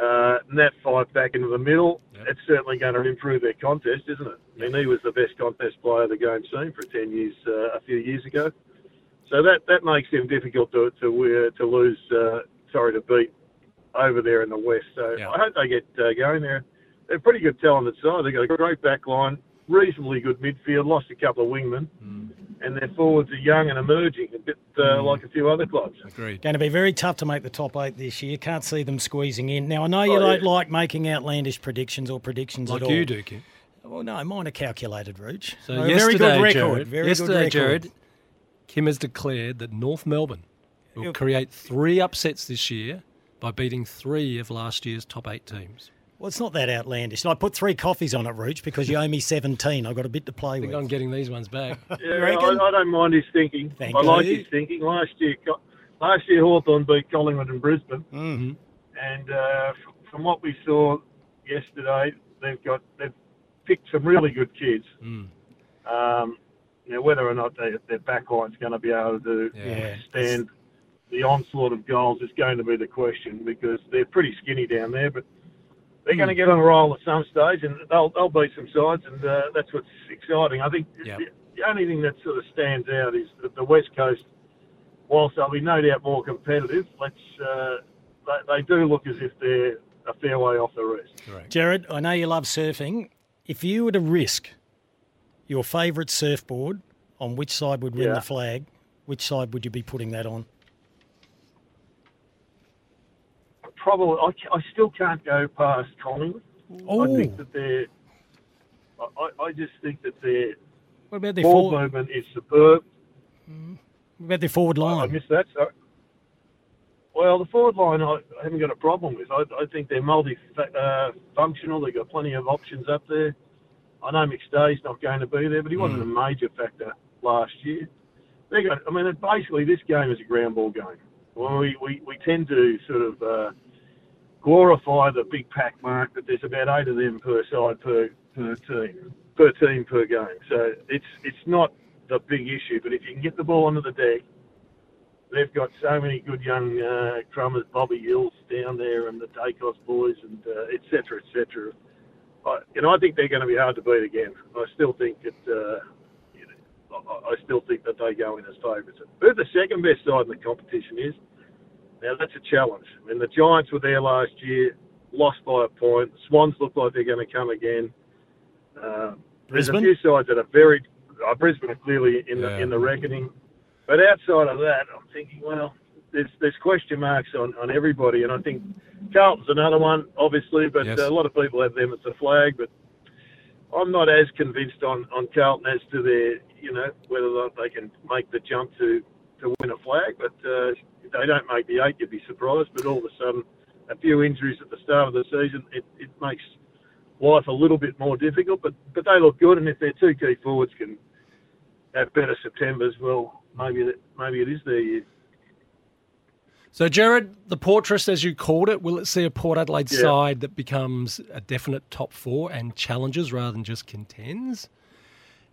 Speaker 12: Uh, Nat Fyfe back into the middle. It's certainly going to improve their contest, isn't it? I mean, he was the best contest player the game's seen for 10 years, uh, a few years ago. So that, that makes them difficult to to, uh, to lose, uh, sorry, to beat over there in the West. So I hope they get uh, going there. They're pretty good talented side. They've got a great back line, reasonably good midfield, lost a couple of wingmen, and their forwards are young and emerging, a bit uh, like a few other clubs.
Speaker 4: Agreed.
Speaker 2: Going to be very tough to make the top eight this year. Can't see them squeezing in. Now, I know you
Speaker 12: Oh,
Speaker 2: don't
Speaker 12: yeah.
Speaker 2: like making outlandish predictions or predictions
Speaker 4: Like
Speaker 2: at all.
Speaker 4: Like you do, Kim.
Speaker 2: Well, no, mine are calculated, Rooch.
Speaker 4: So
Speaker 2: A
Speaker 4: yesterday,
Speaker 2: very good record.
Speaker 4: Gerard,
Speaker 2: very
Speaker 4: yesterday,
Speaker 2: good record.
Speaker 4: Gerard, Kim has declared that North Melbourne will
Speaker 2: Yep.
Speaker 4: create three upsets this year by beating three of last year's top eight teams.
Speaker 2: Well, it's not that outlandish. I put three coffees on it, Rooch, because you owe me 17. I've got a bit to play
Speaker 4: I think
Speaker 2: with.
Speaker 4: I'm getting these ones back.
Speaker 12: Yeah, I. I don't mind his thinking.
Speaker 2: Thank
Speaker 12: I like
Speaker 2: you.
Speaker 12: his thinking. Last year, last year Hawthorn beat Collingwood and Brisbane,
Speaker 2: Mm-hmm.
Speaker 12: and uh, from what we saw yesterday, they've got they've picked some really good kids.
Speaker 4: Mm.
Speaker 12: Um, now, whether or not they, their backline's going to be able to
Speaker 2: Yeah.
Speaker 12: stand the onslaught of goals is going to be the question because they're pretty skinny down there, but they're
Speaker 4: Hmm.
Speaker 12: going to get on a roll at some stage and they'll, they'll beat some sides, and uh, that's what's exciting. I think
Speaker 4: Yep.
Speaker 12: the, the only thing that sort of stands out is that the West Coast, whilst they'll be no doubt more competitive, let's uh, they, they do look as if they're a fair way off the rest.
Speaker 2: Gerard, I know you love surfing. If you were to risk your favourite surfboard on which side would win
Speaker 12: Yeah.
Speaker 2: the flag, which side would you be putting that on?
Speaker 12: Probably, I, I still can't go past Collingwood. I
Speaker 2: Oh.
Speaker 12: think that they're. I, I- I just think that their
Speaker 2: What about their
Speaker 12: ball
Speaker 2: forward?
Speaker 12: movement is superb. Mm.
Speaker 2: What about their forward line?
Speaker 12: I
Speaker 2: line?
Speaker 12: missed that. Sorry. Well, the forward line I I haven't got a problem with. I, I think they're multi-functional. Uh, They've got plenty of options up there. I know McStay's not going to be there, but he wasn't a mm. major factor last year. They got. I mean, basically, this game is a ground ball game. Well, we, we, we tend to sort of uh, glorify the big pack mark, but there's about eight of them per side per per team per team per game. So it's it's not the big issue. But if you can get the ball onto the deck, they've got so many good young uh, Bobby Hills down there, and the Daicos boys, and uh, etc. et cetera. I, think they're going to be hard to beat again. I still think that. Uh, I still think that they go in as favourites. Who the second best side in the competition is, now that's a challenge. I mean, the Giants were there last year, lost by a point. The Swans look like they're going to come again. Uh, there's a few sides that are very. Uh, Brisbane are clearly in the in the reckoning, but outside of that, I'm thinking, well, there's there's question marks on, on everybody, and I think Carlton's another one, obviously, but
Speaker 4: Yes.
Speaker 12: uh, a lot of people have them as a flag, but I'm not as convinced on, on Carlton as to their, you know, whether or not they can make the jump to, to win a flag. But uh, if they don't make the eight, you'd be surprised. But all of a sudden, a few injuries at the start of the season, it, it makes life a little bit more difficult. But but they look good, and if their two key forwards can have better September's, well, maybe that maybe it is their year.
Speaker 4: So, Gerard, the Portress, as you called it, will it see a Port Adelaide
Speaker 12: Yeah.
Speaker 4: side that becomes a definite top four and challenges rather than just contends?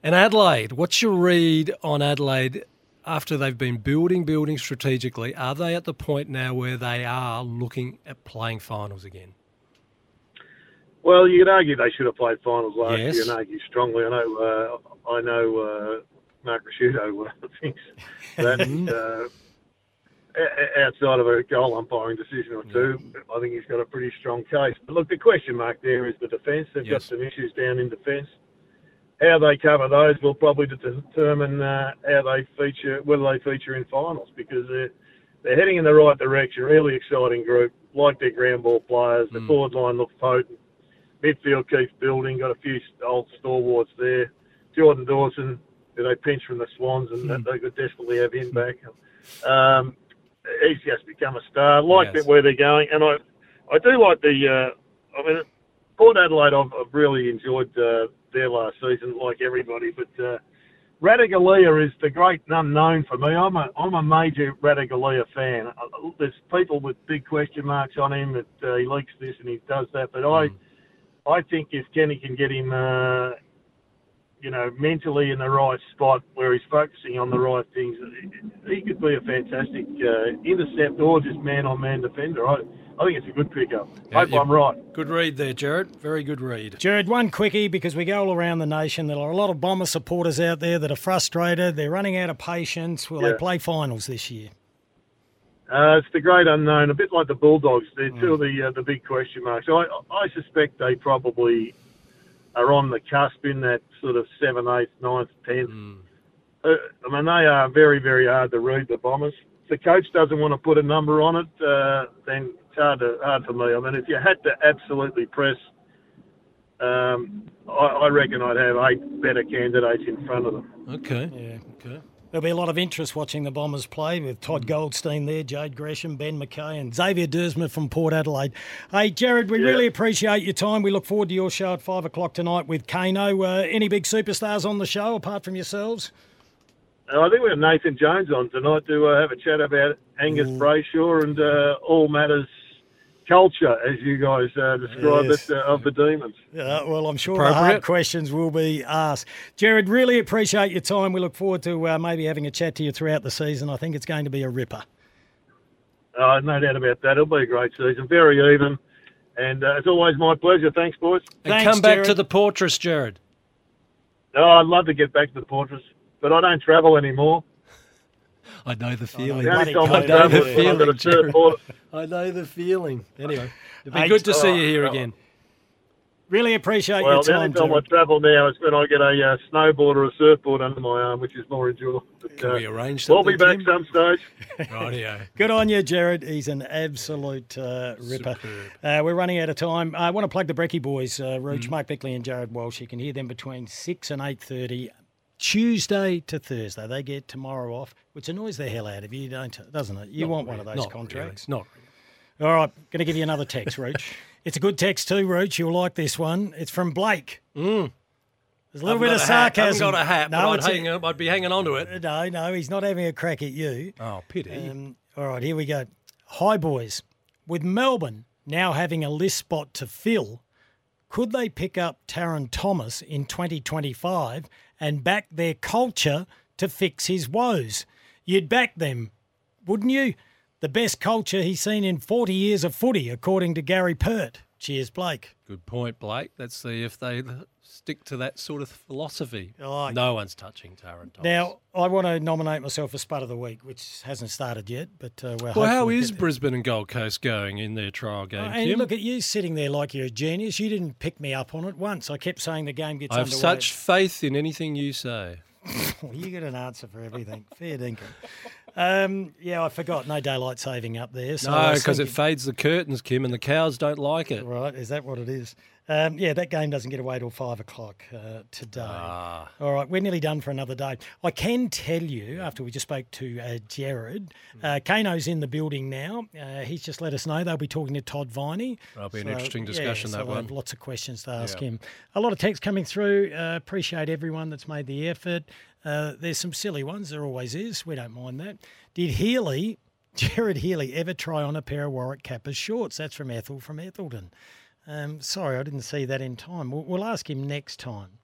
Speaker 4: And Adelaide, what's your read on Adelaide after they've been building, building strategically? Are they at the point now where they are looking at playing finals again?
Speaker 12: Well, you could argue they should have played finals last
Speaker 4: Yes.
Speaker 12: year, and argue strongly. I know, uh, I know, uh, Mark Ricciuto uh, thinks that uh, o- o- outside of a goal umpiring decision or two, I think he's got a pretty strong case. But look, the question mark there is the defence. They've got some issues down in defence. How they cover those will probably determine uh, how they feature, whether they feature in finals, because they're they're heading in the right direction. Really exciting group. Like their ground ball players. The forward line looks potent. Midfield keeps building. Got a few old stalwarts there. Jordan Dawson, who they pinched from the Swans, and that they could desperately have him back. Um, he's just become a star. Like
Speaker 4: Yes.
Speaker 12: where they're going, and I, I do like the. Uh, I mean, Port Adelaide, I've, I've really enjoyed uh, their last season, like everybody. But uh, Ratugolea is the great unknown for me. I'm a I'm a major Ratugolea fan. Uh, There's people with big question marks on him that uh, he leaks this and he does that, but I I think if Kenny can get him, uh, you know, mentally in the right spot where he's focusing on the right things, he could be a fantastic uh, intercept or just man-on-man defender. I, I think it's a good pickup. Hope. I'm right.
Speaker 4: Good read there, Gerard. Very good read.
Speaker 2: Gerard, one quickie because we go all around the nation. There are a lot of Bomber supporters out there that are frustrated. They're running out of patience. Will
Speaker 12: Yeah.
Speaker 2: they play finals this year?
Speaker 12: Uh, it's the great unknown, a bit like the Bulldogs. They're two of the uh, the big question marks. I I suspect they probably are on the cusp in that sort of seventh, eighth, ninth, tenth. Uh, I mean, they are very, very hard to read. The Bombers. If the coach doesn't want to put a number on it, uh, then it's hard to hard for me. I mean, if you had to absolutely press, um, I, I reckon I'd have eight better candidates in front of them.
Speaker 4: Okay.
Speaker 2: Yeah.
Speaker 4: Okay.
Speaker 2: There'll be a lot of interest watching the Bombers play with Todd Goldstein there, Jade Gresham, Ben McKay, and Xavier Duursma from Port Adelaide. Hey, Gerard, we
Speaker 12: Yeah.
Speaker 2: really appreciate your time. We look forward to your show at five o'clock tonight with Kano. Uh, any big superstars on the show apart from yourselves?
Speaker 12: Uh, I think we have Nathan Jones on tonight to uh, have a chat about Angus Brayshaw and uh, all matters culture, as you guys uh, describe
Speaker 2: Yes.
Speaker 12: it, uh, of the Demons.
Speaker 2: Uh, well, I'm sure the hard questions will be asked. Gerard, really appreciate your time. We look forward to uh, maybe having a chat to you throughout the season. I think it's going to be a ripper.
Speaker 12: Uh, no doubt about that. It'll be a great season, very even. And uh, it's always my pleasure. Thanks, boys.
Speaker 4: And
Speaker 2: Thanks,
Speaker 4: come back to the Portress, Gerard.
Speaker 12: Oh, I'd love to get back to the Portress, but I don't travel anymore.
Speaker 4: I know the feeling.
Speaker 12: The only
Speaker 2: bloody
Speaker 12: time I
Speaker 2: coat
Speaker 12: travel
Speaker 2: over
Speaker 12: is
Speaker 2: there.
Speaker 12: when I'm at a Gerard.
Speaker 4: I know the feeling. Anyway, it'd be
Speaker 2: Hey,
Speaker 4: good to see
Speaker 12: oh,
Speaker 4: you here
Speaker 12: oh.
Speaker 4: again.
Speaker 2: Really appreciate
Speaker 12: Well,
Speaker 2: your
Speaker 12: the
Speaker 2: time,
Speaker 12: only time I travel now is when I get a uh, snowboard or a surfboard under my arm, which is more enjoyable. But,
Speaker 4: Can
Speaker 12: uh,
Speaker 4: we arrange
Speaker 12: We'll be back
Speaker 4: Tim?
Speaker 12: some stage.
Speaker 4: Rightio.
Speaker 2: Good on you, Gerard. He's an absolute uh, ripper. Uh, we're running out of time. I want to plug the Brecky boys, uh, Rooch,
Speaker 4: Mm.
Speaker 2: Mike Bickley and Jared Walsh. You can hear them between 6 and 8.30 Tuesday to Thursday. They get tomorrow off, which annoys the hell out of you, don't it? Doesn't it? You
Speaker 4: Not
Speaker 2: want one of those
Speaker 4: not
Speaker 2: contracts.
Speaker 4: Really, not
Speaker 2: All right, going to give you another text, Rooch. it's a good text too, Rooch. You'll like this one. It's from Blake.
Speaker 4: Mm.
Speaker 2: There's a little
Speaker 4: I've
Speaker 2: bit of
Speaker 4: sarcasm. I haven't got a hat,
Speaker 2: no,
Speaker 4: I'd,
Speaker 2: it's a-
Speaker 4: hang, I'd be hanging on to it.
Speaker 2: no, no, he's not having a crack at you.
Speaker 4: Oh, pity.
Speaker 2: Um, all right, here we go. Hi, boys. With Melbourne now having a list spot to fill, could they pick up Tarryn Thomas in 2025 and back their culture to fix his woes? You'd back them, wouldn't you? The best culture he's seen in 40 years of footy, according to Gary Pert. Cheers, Blake.
Speaker 4: Good point, Blake. Let's see if they stick to that sort of philosophy. no one's touching Thomas.
Speaker 2: Now, I want to nominate myself for Spud of the Week, which hasn't started yet, but uh, we're
Speaker 4: well, how is. Brisbane and Gold Coast going in their trial game,
Speaker 2: Uh, and
Speaker 4: Kim?
Speaker 2: look at you sitting there like you're a genius. You didn't pick me up on it once. I kept saying the game gets
Speaker 4: I have
Speaker 2: underway.
Speaker 4: such faith in anything you say.
Speaker 2: Well, you get an answer for everything. Fair dinkum. Um, yeah, I forgot. No daylight saving up there. So
Speaker 4: no, because it fades the curtains, Kim, and the cows don't like it.
Speaker 2: Right, is that what it is? Um, yeah, that game doesn't get away till five o'clock uh, today.
Speaker 4: Ah.
Speaker 2: All right, we're nearly done for another day. I can tell you, after we just spoke to uh,
Speaker 4: Gerard,
Speaker 2: uh, Kano's in the building now. Uh, he's just let us know they'll be talking to Todd Viney.
Speaker 4: That'll be an interesting discussion,
Speaker 2: yeah,
Speaker 4: that
Speaker 2: so
Speaker 4: one.
Speaker 2: have lots of questions to ask
Speaker 4: Yeah.
Speaker 2: him. A lot of text coming through. Uh, appreciate everyone that's made the effort. Uh, there's some silly ones. There always is. We don't mind that. Did Healy, Gerard Healy, ever try on a pair of Warwick Capper's shorts? That's from Ethel from Ethelton. Um, sorry, I didn't see that in time. We'll, we'll ask him next time.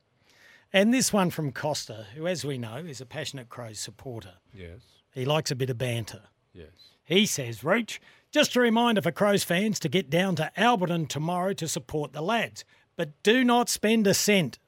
Speaker 2: And this one from Costa, who, as we know, is a passionate Crows supporter.
Speaker 4: Yes.
Speaker 2: He likes a bit of banter.
Speaker 4: Yes.
Speaker 2: He says, Rooch, just a reminder for Crows fans to get down to Alberton tomorrow to support the lads, but do not spend a cent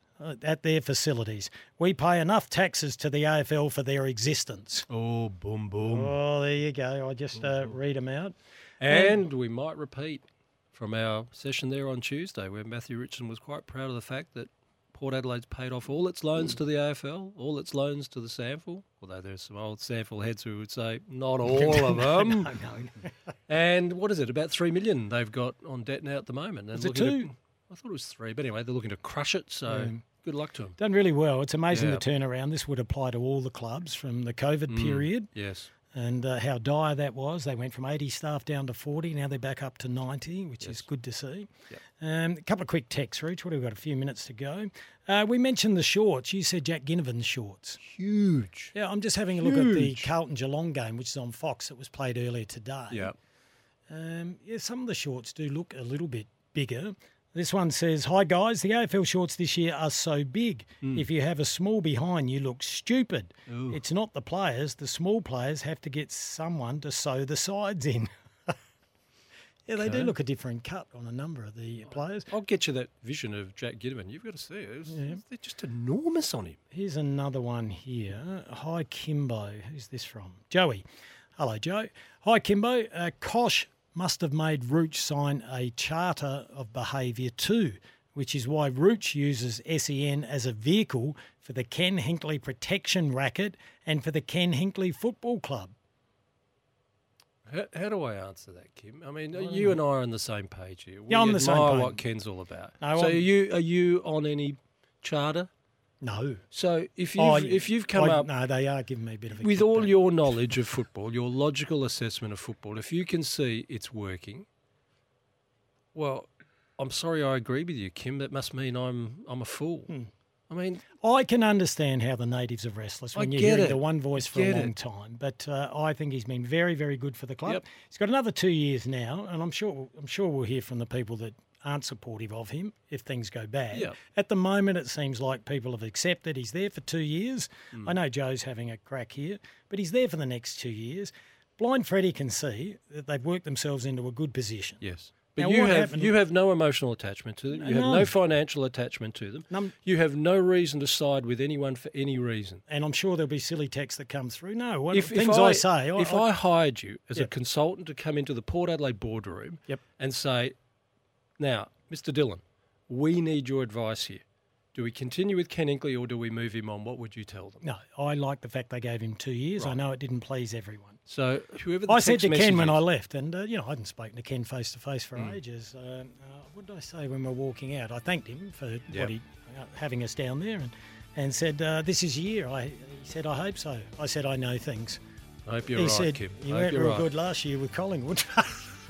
Speaker 2: at their facilities. We pay enough taxes to the AFL for their existence.
Speaker 4: Oh, boom, boom.
Speaker 2: Oh, there you go. I just uh, read them out.
Speaker 4: And we might repeat from our session there on Tuesday, where Matthew Richardson was quite proud of the fact that Port Adelaide's paid off all its loans to the AFL, all its loans to the SANFL, although there's some old SANFL heads who would say not all of them.
Speaker 2: no, no.
Speaker 4: And what is it? About three million they've got on debt now at the moment. And
Speaker 2: Is it
Speaker 4: looking to-
Speaker 2: two?
Speaker 4: I thought it was three, but anyway, they're looking to crush it. So
Speaker 2: Yeah.
Speaker 4: good luck to them.
Speaker 2: Done really well. It's amazing
Speaker 4: Yeah.
Speaker 2: the turnaround. This would apply to all the clubs from the COVID
Speaker 4: Mm,
Speaker 2: period.
Speaker 4: yes.
Speaker 2: And uh, how dire that was. They went from 80 staff down to 40. Now they're back up to 90, which is good to see. Um, a couple of quick texts, Rich. What have we got? A few minutes to go. Uh, we mentioned the shorts. You said Jack Ginnivan's shorts.
Speaker 4: Huge.
Speaker 2: Yeah, I'm just having a look at the
Speaker 4: Huge.
Speaker 2: Carlton Geelong game, which is on Fox, that was played earlier today.
Speaker 4: Yeah.
Speaker 2: Um, yeah, some of the shorts do look a little bit bigger. This one says, Hi guys, the AFL shorts this year are so big.
Speaker 4: Mm.
Speaker 2: If you have a small behind, you look stupid.
Speaker 4: Ooh.
Speaker 2: It's not the players, the small players have to get someone to sew the sides in. yeah, they do look a different cut on a number of the players.
Speaker 4: I'll get you that vision of Jack Ginnivan. You've got to see it. It was-
Speaker 2: Yeah.
Speaker 4: They're just enormous on him.
Speaker 2: Here's another one here. Hi, Kymbo. Who's this from? Joey. Hello, Joe. Hi, Kymbo. Uh, Koch must have made Rooch sign a charter of behaviour too, which is why Rooch uses SEN as a vehicle for the Ken Hinkley Protection Racket and for the Ken Hinkley Football Club.
Speaker 4: How, how do I answer that, Kim? I mean,
Speaker 2: I
Speaker 4: you
Speaker 2: know.
Speaker 4: and I are on the same page here. We
Speaker 2: Yeah, I'm on the same page.
Speaker 4: what Ken's all about.
Speaker 2: No,
Speaker 4: so are you are you on any charter?
Speaker 2: No.
Speaker 4: So if you've
Speaker 2: Oh,
Speaker 4: if you've come
Speaker 2: I-
Speaker 4: up
Speaker 2: No, they are giving me a bit of a
Speaker 4: with all your knowledge of football, your logical assessment of football, if you can see it's working, well, I'm sorry I agree with you, Kim. That must mean I'm I'm a fool.
Speaker 2: Hmm.
Speaker 4: I mean,
Speaker 2: I can understand how the natives are restless
Speaker 4: I
Speaker 2: when you're hearing
Speaker 4: it.
Speaker 2: the one voice
Speaker 4: I
Speaker 2: for a long
Speaker 4: it.
Speaker 2: time. But uh, I think he's been very, very good for the club.
Speaker 4: Yep.
Speaker 2: He's got another two years now, and I'm sure I'm sure we'll hear from the people that aren't supportive of him if things go bad.
Speaker 4: Yep.
Speaker 2: At the moment, it seems like people have accepted he's there for two years.
Speaker 4: Hmm.
Speaker 2: I know Joe's having a crack here, but he's there for the next two years. Blind Freddie can see that they've worked themselves into a good position.
Speaker 4: Yes.
Speaker 2: Now,
Speaker 4: But you have
Speaker 2: happened-
Speaker 4: you have no emotional attachment to them. You have no financial attachment to them.
Speaker 2: None.
Speaker 4: You have no reason to side with anyone for any reason.
Speaker 2: And I'm sure there'll be silly texts that come through. No, what,
Speaker 4: if,
Speaker 2: things
Speaker 4: if
Speaker 2: I, say.
Speaker 4: if I, hired you as a consultant to come into the Port Adelaide boardroom
Speaker 2: Yep.
Speaker 4: and say, now, Mr. Dillon, we need your advice here. Do we continue with Ken Inkley or do we move him on? What would you tell them?
Speaker 2: No, I like the fact they gave him two years. I know it didn't please everyone.
Speaker 4: So whoever the
Speaker 2: I said to Ken when I left, and uh, you know I hadn't spoken to Ken face to face for
Speaker 4: Mm.
Speaker 2: ages. Uh, uh, what did I say when we were walking out? I thanked him for
Speaker 4: Yep.
Speaker 2: what he uh, having us down there, and and said uh, this is year. I he said I hope so. I said I know things.
Speaker 4: I hope you're
Speaker 2: he
Speaker 4: right,
Speaker 2: said
Speaker 4: Kim.
Speaker 2: you weren't real
Speaker 4: right.
Speaker 2: good last year with Collingwood.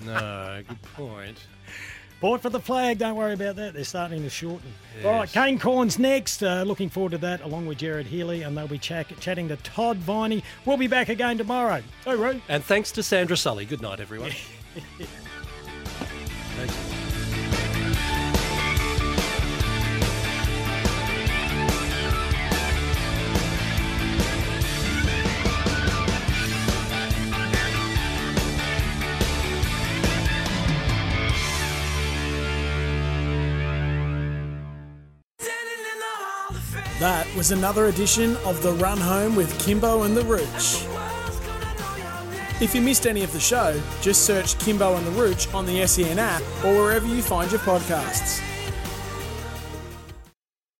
Speaker 4: No, good point.
Speaker 2: Bought for the flag. Don't worry about that. They're starting to shorten. All right,
Speaker 4: Yes.
Speaker 2: Kane Cornes next. Uh, looking forward to that, along with Gerard Healy, and they'll be chat- chatting to Todd Viney. We'll be back again tomorrow. Oh, Roo.
Speaker 4: And thanks to Sandra Sully. Good night, everyone.
Speaker 5: That was another edition of The Run Home with Kymbo and the Rooch. If you missed any of the show, just search Kymbo and the Rooch on the SEN app or wherever you find your podcasts.